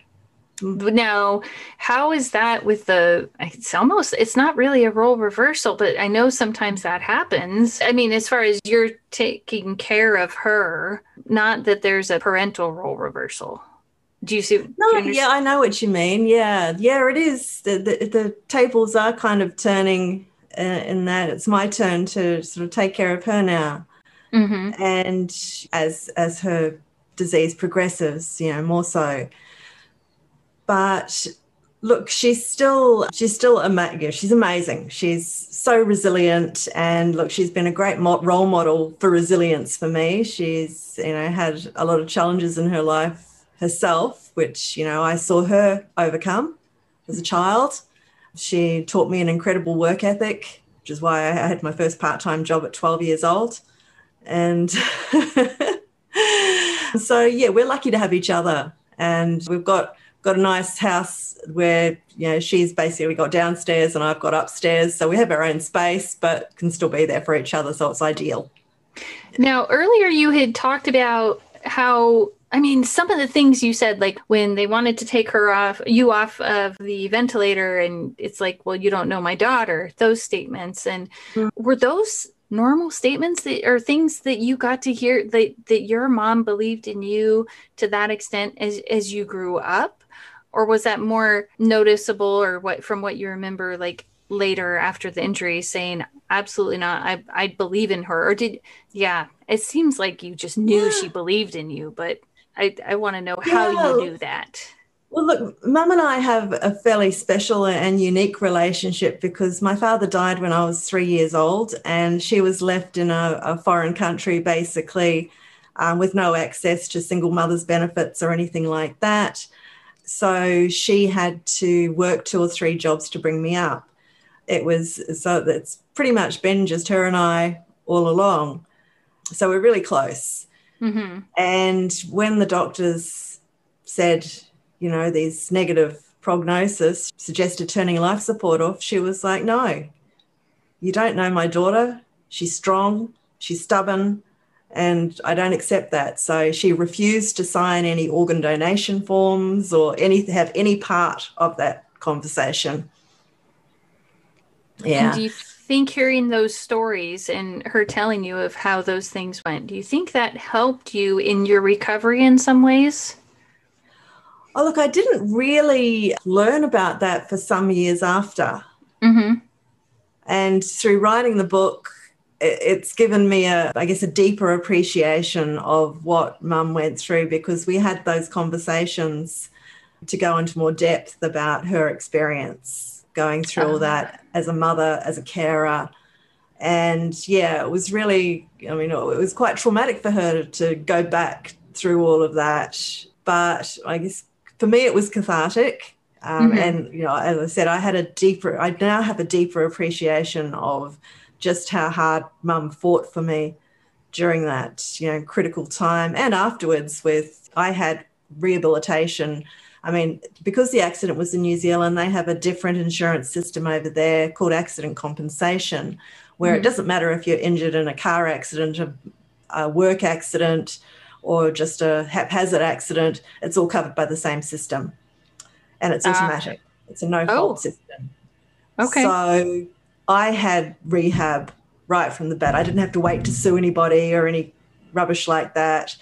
now how is that with the it's almost it's not really a role reversal but i know sometimes that happens. I mean as far as you're taking care of her not that there's a parental role reversal. Do you see no you yeah i know what you mean. Yeah yeah it is. The, the, the tables are kind of turning uh, in that it's my turn to sort of take care of her now. Mm-hmm. and as as her disease progresses you know more so but look she's still she's still amazing she's amazing. She's so resilient and look she's been a great role model for resilience for me. She's you know had a lot of challenges in her life herself which you know i saw her overcome as a child. She taught me an incredible work ethic which is why i had my first part-time job at 12 years old. And so yeah we're lucky to have each other. And we've got got a nice house where you know she's basically got downstairs and I've got upstairs, so we have our own space, but can still be there for each other. So it's ideal. Now, earlier you had talked about how I mean, some of the things you said, like when they wanted to take her off, you off of the ventilator, and it's like, well, you don't know my daughter, those statements. And mm-hmm. were those normal statements that or things that you got to hear that, that your mom believed in you to that extent as, as you grew up? Or was that more noticeable or what from what you remember, like later after the injury saying absolutely not i i believe in her or did yeah it seems like you just knew yeah. she believed in you but i i want to know how yeah. you knew that well look mum and i have a fairly special and unique relationship because my father died when i was three years old and she was left in a, a foreign country basically um, with no access to single mother's benefits or anything like that so she had to work two or three jobs to bring me up it was so it's pretty much been just her and I all along. So we're really close. Mm-hmm. And when the doctors said, you know, these negative prognosis suggested turning life support off, she was like, no, you don't know my daughter. She's strong, she's stubborn, and I don't accept that. So she refused to sign any organ donation forms or any have any part of that conversation. Yeah. And do you think hearing those stories and her telling you of how those things went, do you think that helped you in your recovery in some ways? Oh, look, I didn't really learn about that for some years after. Mm-hmm. And through writing the book, it's given me a, I guess, a deeper appreciation of what mum went through because we had those conversations to go into more depth about her experience going through all that as a mother, as a carer. And yeah, it was really, I mean, it was quite traumatic for her to go back through all of that. But I guess for me, it was cathartic. Um, mm-hmm. And, you know, as I said, I had a deeper, I now have a deeper appreciation of just how hard mum fought for me during that, you know, critical time and afterwards with, I had rehabilitation I mean, because the accident was in New Zealand, they have a different insurance system over there called accident compensation, where mm. it doesn't matter if you're injured in a car accident, a, a work accident, or just a haphazard accident, it's all covered by the same system. And it's ah. automatic, uh, it's a no fault oh. system. Okay. So I had rehab right from the bat. I didn't have to wait to sue anybody or any rubbish like that.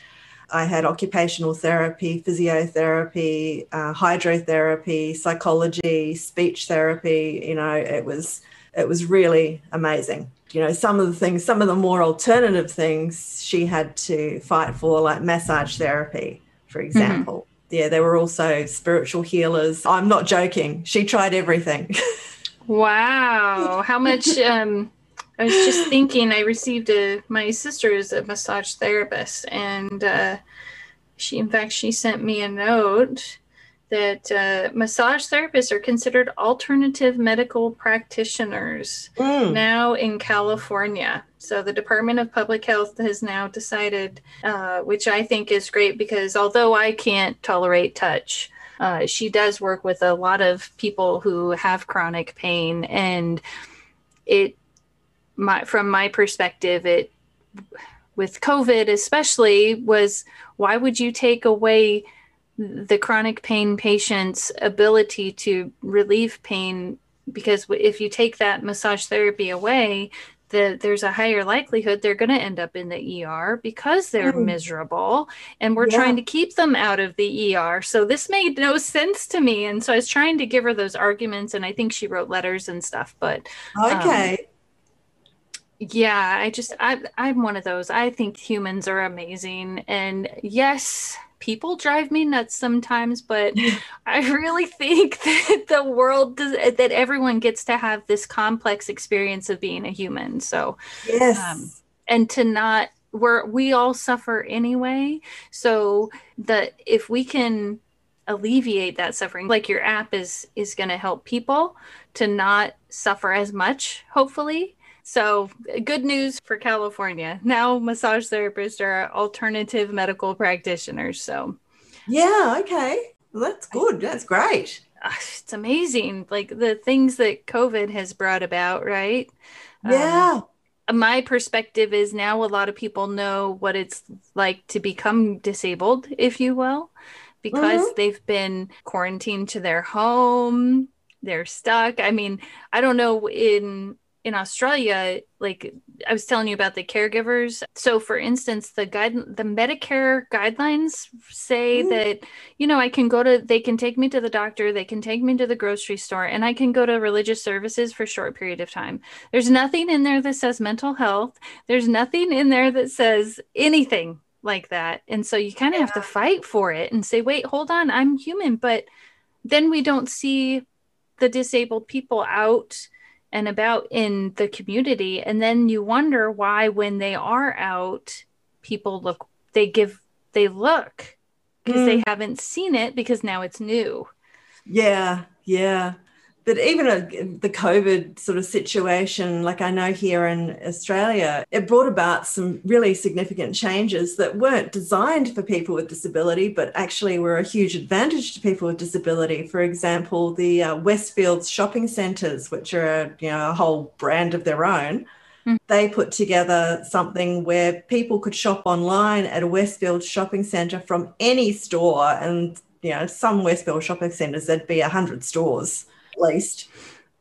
I had occupational therapy, physiotherapy, uh, hydrotherapy, psychology, speech therapy. You know, it was it was really amazing. You know, some of the things, some of the more alternative things she had to fight for, like massage therapy, for mm-hmm. example. Mm-hmm. Yeah, there were also spiritual healers. I'm not joking. She tried everything. wow. How much um I was just thinking, I received a, my sister is a massage therapist, and uh, she, in fact, she sent me a note that uh, massage therapists are considered alternative medical practitioners mm. now in California. So the Department of Public Health has now decided, uh, which I think is great because although I can't tolerate touch, uh, she does work with a lot of people who have chronic pain and it my from my perspective it with covid especially was why would you take away the chronic pain patient's ability to relieve pain? Because if you take that massage therapy away the, there's a higher likelihood they're going to end up in the ER because they're mm. miserable and we're yeah. trying to keep them out of the ER. So this made no sense to me. And so I was trying to give her those arguments and I think she wrote letters and stuff. But okay. Um, yeah, I just I I'm one of those. I think humans are amazing and yes, people drive me nuts sometimes, but I really think that the world does that everyone gets to have this complex experience of being a human. So Yes. Um, and to not we're we all suffer anyway. So that if we can alleviate that suffering like your app is is going to help people to not suffer as much hopefully so, good news for California. Now, massage therapists are alternative medical practitioners. So, yeah, okay. Well, that's good. That's great. Ah, it's amazing. Like the things that COVID has brought about, right? Yeah. Um, my perspective is now a lot of people know what it's like to become disabled, if you will, because mm-hmm. they've been quarantined to their home, they're stuck. I mean, I don't know in in Australia, like I was telling you about the caregivers. So, for instance, the guide, the Medicare guidelines say mm. that you know I can go to, they can take me to the doctor, they can take me to the grocery store, and I can go to religious services for a short period of time. There's nothing in there that says mental health. There's nothing in there that says anything like that, and so you kind of yeah. have to fight for it and say, wait, hold on, I'm human, but then we don't see the disabled people out and about in the community and then you wonder why when they are out people look they give they look because mm. they haven't seen it because now it's new yeah yeah but even a, the COVID sort of situation, like I know here in Australia, it brought about some really significant changes that weren't designed for people with disability, but actually were a huge advantage to people with disability. For example, the uh, Westfields shopping centres, which are a, you know a whole brand of their own. Hmm. They put together something where people could shop online at a Westfield shopping centre from any store, and you know some Westfield shopping centres there'd be a hundred stores least.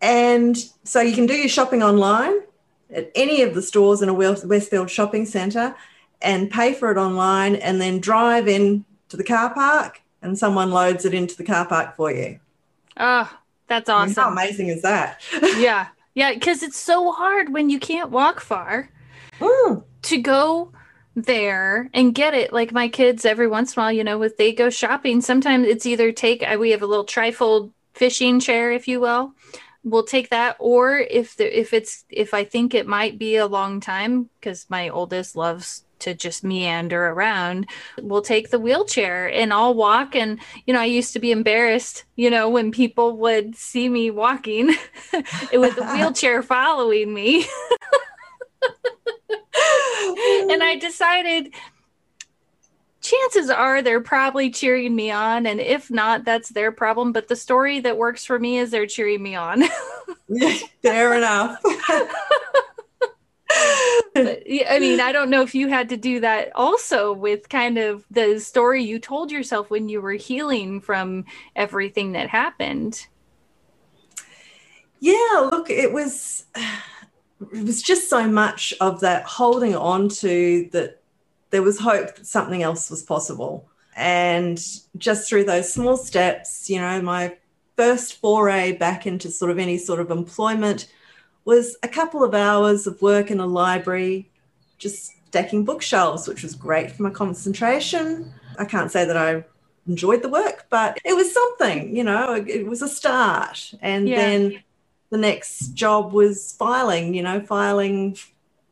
And so you can do your shopping online at any of the stores in a Westfield shopping centre and pay for it online and then drive in to the car park and someone loads it into the car park for you. Oh, that's awesome. I mean, how amazing is that? yeah. Yeah. Because it's so hard when you can't walk far mm. to go there and get it like my kids every once in a while you know if they go shopping sometimes it's either take we have a little trifold fishing chair, if you will. We'll take that, or if the, if it's if I think it might be a long time because my oldest loves to just meander around we'll take the wheelchair and i'll walk and you know i used to be embarrassed you know when people would see me walking with the wheelchair following me and i decided chances are they're probably cheering me on. And if not, that's their problem. But the story that works for me is they're cheering me on. Fair enough. but, I mean, I don't know if you had to do that also with kind of the story you told yourself when you were healing from everything that happened. Yeah, look, it was it was just so much of that holding on to that there was hope that something else was possible. And just through those small steps, you know, my first foray back into sort of any sort of employment was a couple of hours of work in a library, just stacking bookshelves, which was great for my concentration. I can't say that I enjoyed the work, but it was something, you know, it was a start. And yeah. then the next job was filing, you know, filing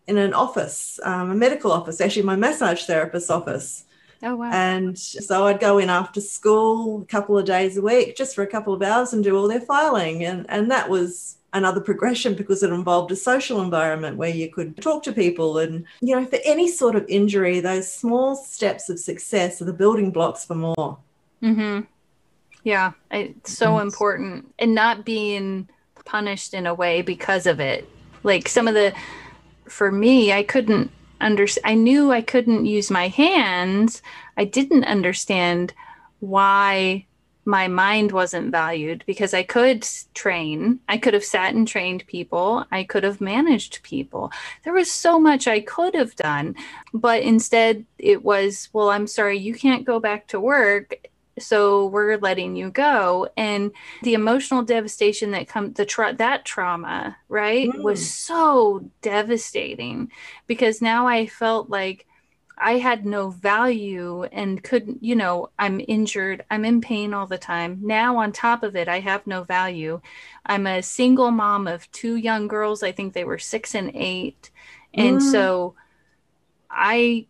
in an office, um, a medical office, actually my massage therapist's office. Oh wow! And so I'd go in after school a couple of days a week, just for a couple of hours, and do all their filing, and and that was another progression because it involved a social environment where you could talk to people and you know for any sort of injury those small steps of success are the building blocks for more mm-hmm. yeah it's so important and not being punished in a way because of it like some of the for me, I couldn't understand. I knew I couldn't use my hands. I didn't understand why my mind wasn't valued because I could train. I could have sat and trained people. I could have managed people. There was so much I could have done. But instead, it was, well, I'm sorry, you can't go back to work so we're letting you go. And the emotional devastation that come the tra- that trauma right mm. was so devastating because now i felt like i had no value and couldn't you know i'm injured i'm in pain all the time. Now on top of it i have no value. I'm a single mom of two young girls. I think they were 6 and 8 and mm. so i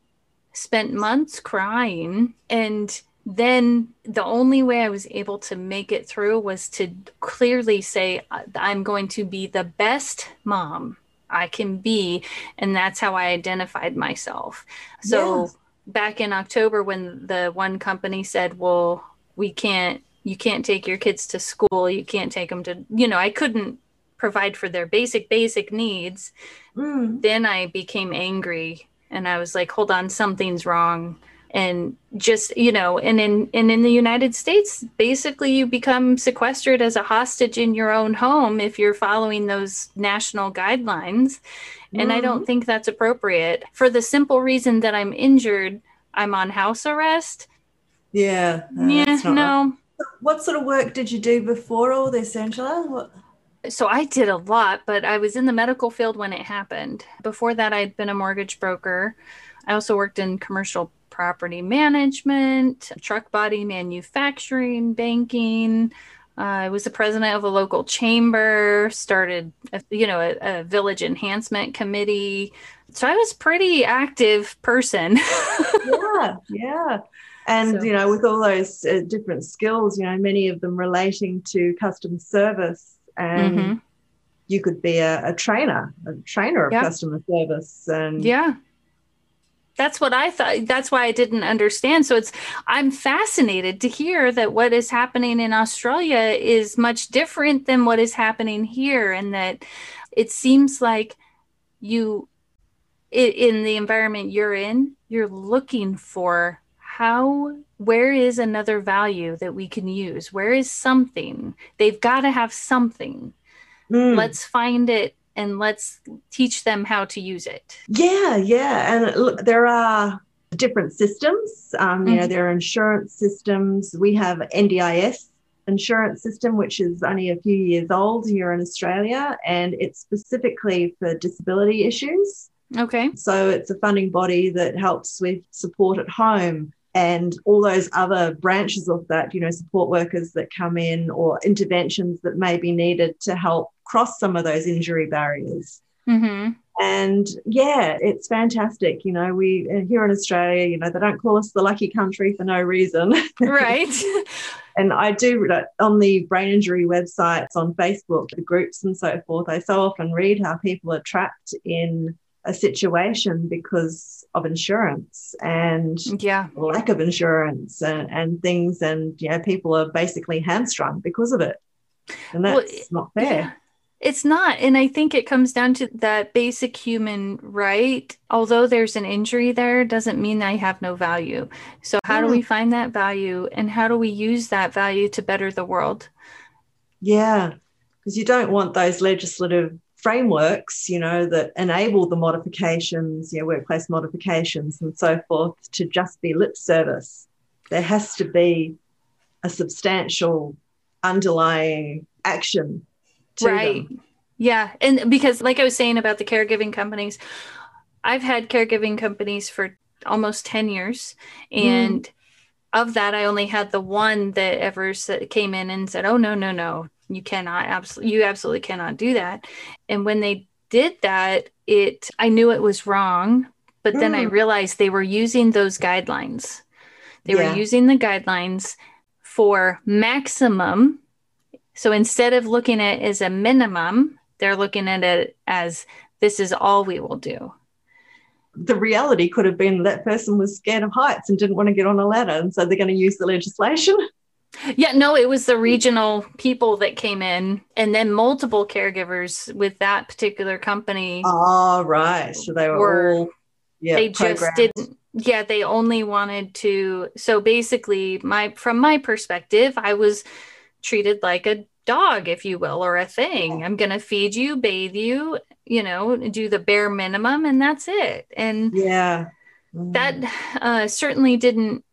spent months crying and then the only way I was able to make it through was to clearly say, I'm going to be the best mom I can be. And that's how I identified myself. So back in October, when the one company said, Well, we can't, you can't take your kids to school, you can't take them to, you know, I couldn't provide for their basic basic needs Mm. then i became angry and i was like hold on something's wrong and just you know and in and in the united states basically you become sequestered as a hostage in your own home if you're following those national guidelines and i don't mm-hmm. think that's appropriate for the simple reason that i'm injured i'm on house arrest Yeah. no, yeah not right. no What sort of work did you do before all this, Angela? What? so I did a lot, but I was in the medical field when it happened. Before that, I'd been a mortgage broker. I also worked in commercial property management, truck body manufacturing, banking. Uh, I was the president of a local chamber, started, a, you know, a, a village enhancement committee. So I was pretty active person. yeah, yeah. And, So- you know, with all those uh, different skills, you know, many of them relating to customer service, and Mhm. you could be a, a trainer, a trainer of Yeah. customer service. And Yeah. That's what I thought. That's why I didn't understand. So it's, I'm fascinated to hear that what is happening in Australia is much different than what is happening here. And that it seems like you, in the environment you're in, you're looking for how, where is another value that we can use? Where is something? They've got to have something. Mm. Let's find it and let's teach them how to use it. Yeah, yeah. And look, there are different systems. Um, You know, Mhm. there are insurance systems. We have NDIS insurance system, which is only a few years old here in Australia, and it's specifically for disability issues. Okay. So it's a funding body that helps with support at home and all those other branches of that, you know, support workers that come in or interventions that may be needed to help cross some of those injury barriers. Mm-hmm. And yeah, it's fantastic. You know, we uh, here in Australia, you know, they don't call us the lucky country for no reason. Right. and I do on the brain injury websites on Facebook, the groups and so forth. I so often read how people are trapped in a situation because of insurance and yeah. lack of insurance and, and things. And, you know, people are basically hamstrung because of it. And Well, that's not fair. Yeah. It's not. And I think it comes down to that basic human right. Although there's an injury there, doesn't mean I have no value. So, how do Mm. we find that value and how do we use that value to better the world? Yeah, because you don't want those legislative frameworks, you know, that enable the modifications, you know, workplace modifications and so forth to just be lip service. There has to be a substantial underlying action to right. them. Yeah. And because, like I was saying about the caregiving companies, I've had caregiving companies for almost 10 years. Mm. And of that, I only had the one that ever sa- came in and said, Oh, no, no, no, you cannot, absolutely, you absolutely cannot do that. And when they did that, it, I knew it was wrong. But then I Mm. realized they were using those guidelines. They Yeah. were using the guidelines for maximum. So instead of looking at it as a minimum, they're looking at it as this is all we will do. The reality could have been that person was scared of heights and didn't want to get on a ladder. And so they're going to use the legislation. Yeah, no, it was the regional people that came in and then multiple caregivers with that particular company. Oh, right. So they were, Were- all, yeah, they just didn't yeah, they only wanted to so basically my from my perspective, I was treated like a dog if you will or a thing. I'm going to feed you, bathe you, you know, do the bare minimum and that's it. And Yeah. Mm. that uh, certainly didn't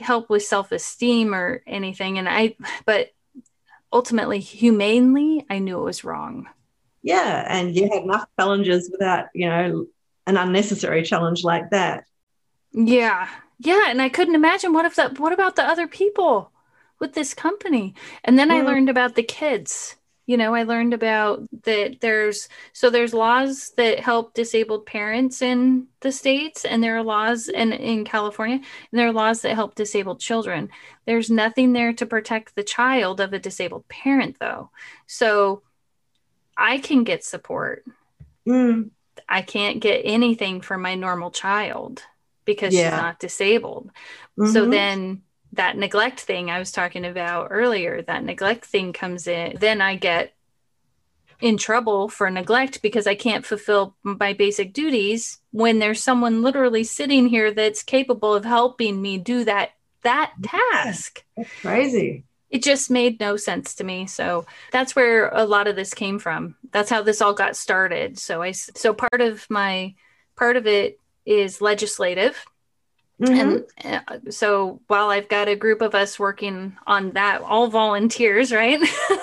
help with self-esteem or anything and i but ultimately humanely i knew it was wrong Yeah, and you had enough challenges without, you know, an unnecessary challenge like that. yeah yeah and i couldn't imagine what if that what about the other people with this company and then i Mm. learned about the kids you know i learned about that there's so there's laws that help disabled parents in the states and there are laws in in california and there are laws that help disabled children. There's nothing there to protect the child of a disabled parent though. So i can get support. Mm, i can't get anything for my normal child because Yeah. she's not disabled. So mhm. then that neglect thing I was talking about earlier, that neglect thing comes in, then I get in trouble for neglect because I can't fulfill my basic duties when there's someone literally sitting here that's capable of helping me do that that task. That's crazy. It just made no sense to me. So that's where a lot of this came from. That's how this all got started. So I so part of my part of it is legislative. Mm-hmm. And uh, so while I've got a group of us working on that, all volunteers, right?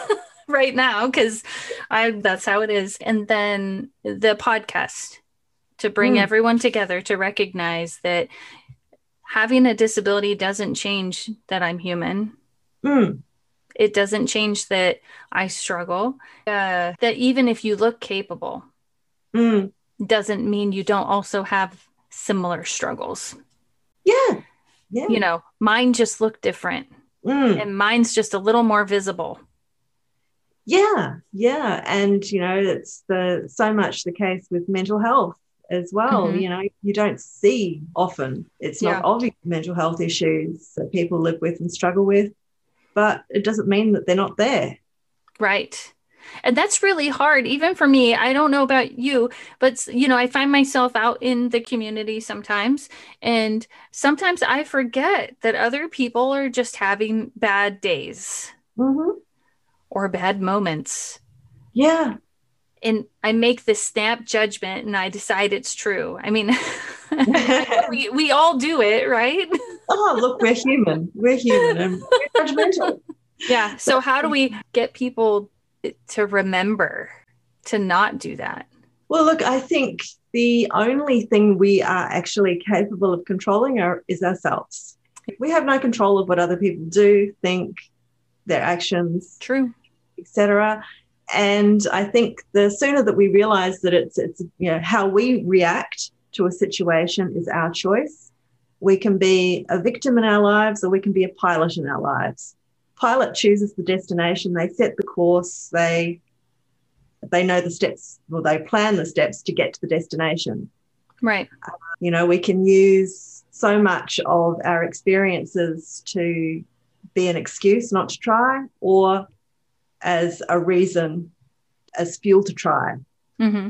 right now because I that's how it is. And then the podcast to bring mm. everyone together to recognize that having a disability doesn't change that I'm human. Mm. It doesn't change that I struggle. Uh, that even if you look capable, mm. doesn't mean you don't also have similar struggles. Yeah. Yeah. You know, mine just look different. Mm. And mine's just a little more visible. Yeah, yeah, and you know it's the so much the case with mental health as well. Mm-hmm. You know, you don't see often. It's not yeah. obvious mental health issues that people live with and struggle with, but it doesn't mean that they're not there. Right. And that's really hard, even for me. I don't know about you, but you know, I find myself out in the community sometimes, and sometimes I forget that other people are just having bad days. Mm-hmm or bad moments. Yeah. And I make this snap judgment and I decide it's true. I mean, we, we all do it, right? oh, look, we're human. We're human and we're judgmental. Yeah. So, how do we get people to remember to not do that? Well, look, I think the only thing we are actually capable of controlling are, is ourselves. We have no control of what other people do, think, their actions. True etc. And I think the sooner that we realize that it's it's you know how we react to a situation is our choice. We can be a victim in our lives or we can be a pilot in our lives. Pilot chooses the destination, they set the course, they they know the steps or they plan the steps to get to the destination. Right. Uh, you know, we can use so much of our experiences to be an excuse not to try or as a reason, as fuel to try. Mm-hmm.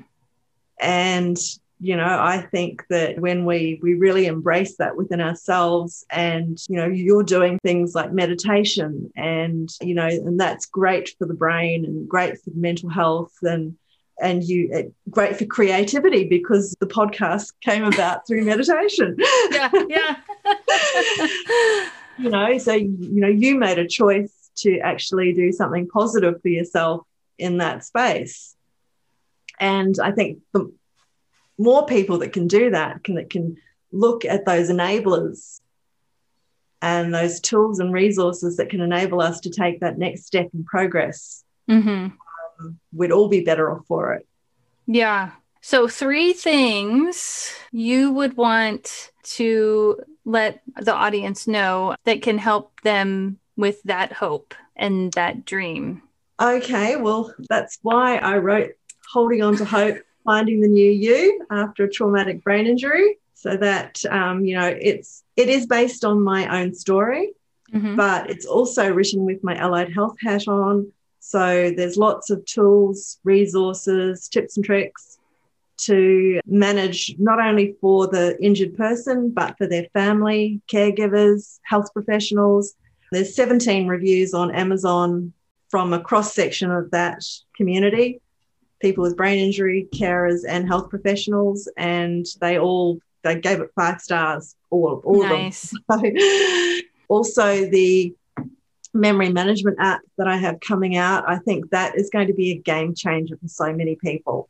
And you know i think that when we we really embrace that within ourselves and you know you're doing things like meditation and you know and that's great for the brain and great for mental health and and you great for creativity because the podcast came about through meditation yeah yeah you know so you know you made a choice to actually do something positive for yourself in that space. And I think the more people that can do that can that can look at those enablers and those tools and resources that can enable us to take that next step in progress, mm-hmm. um, we'd all be better off for it. Yeah. So, three things you would want to let the audience know that can help them with that hope and that dream? Okay, well, that's why I wrote Holding On to Hope Finding the New You after a traumatic brain injury. So that, um, you know, it's it is based on my own story, mm-hmm. but it's also written with my allied health hat on. So there's lots of tools, resources, tips and tricks to manage not only for the injured person, but for their family, caregivers, health professionals, there's 17 reviews on Amazon from a cross section of that community people with brain injury, carers, and health professionals, and they all they gave it five stars. All, all nice. of them. So, also, the memory management app that I have coming out, I think that is going to be a game changer for so many people.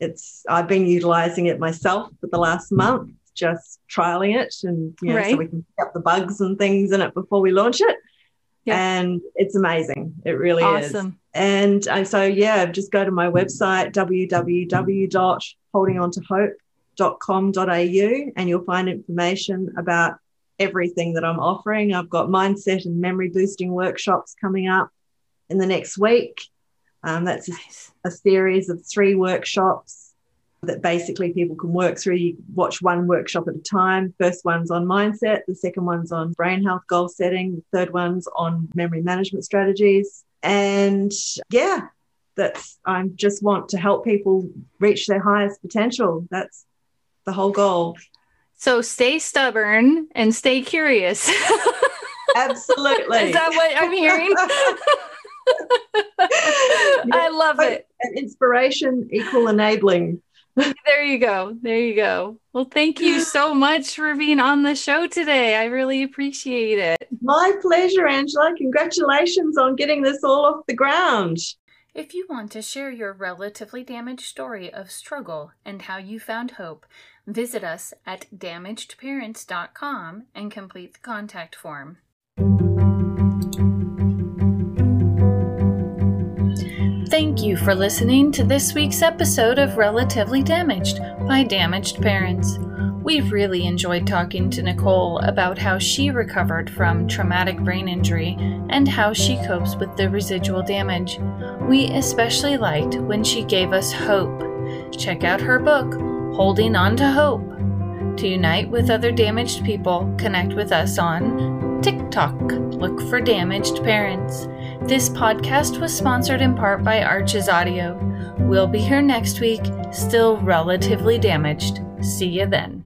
It's I've been utilizing it myself for the last month just trialing it and you know, right. so we can pick up the bugs and things in it before we launch it. Yeah. And it's amazing. It really awesome. is. And uh, so, yeah, just go to my website, www.holdingontohope.com.au, and you'll find information about everything that I'm offering. I've got mindset and memory boosting workshops coming up in the next week. Um, that's nice. a, a series of three workshops that basically people can work through. You watch one workshop at a time. First one's on mindset, the second one's on brain health goal setting, the third one's on memory management strategies. And yeah, that's I just want to help people reach their highest potential. That's the whole goal. So stay stubborn and stay curious. Absolutely. Is that what I'm hearing? I love it. And inspiration equal enabling. There you go. There you go. Well, thank you so much for being on the show today. I really appreciate it. My pleasure, Angela. Congratulations on getting this all off the ground. If you want to share your relatively damaged story of struggle and how you found hope, visit us at damagedparents.com and complete the contact form. Thank you for listening to this week's episode of Relatively Damaged by Damaged Parents. We've really enjoyed talking to Nicole about how she recovered from traumatic brain injury and how she copes with the residual damage. We especially liked when she gave us hope. Check out her book, Holding On to Hope. To unite with other damaged people, connect with us on TikTok. Look for Damaged Parents. This podcast was sponsored in part by Arches Audio. We'll be here next week, still relatively damaged. See you then.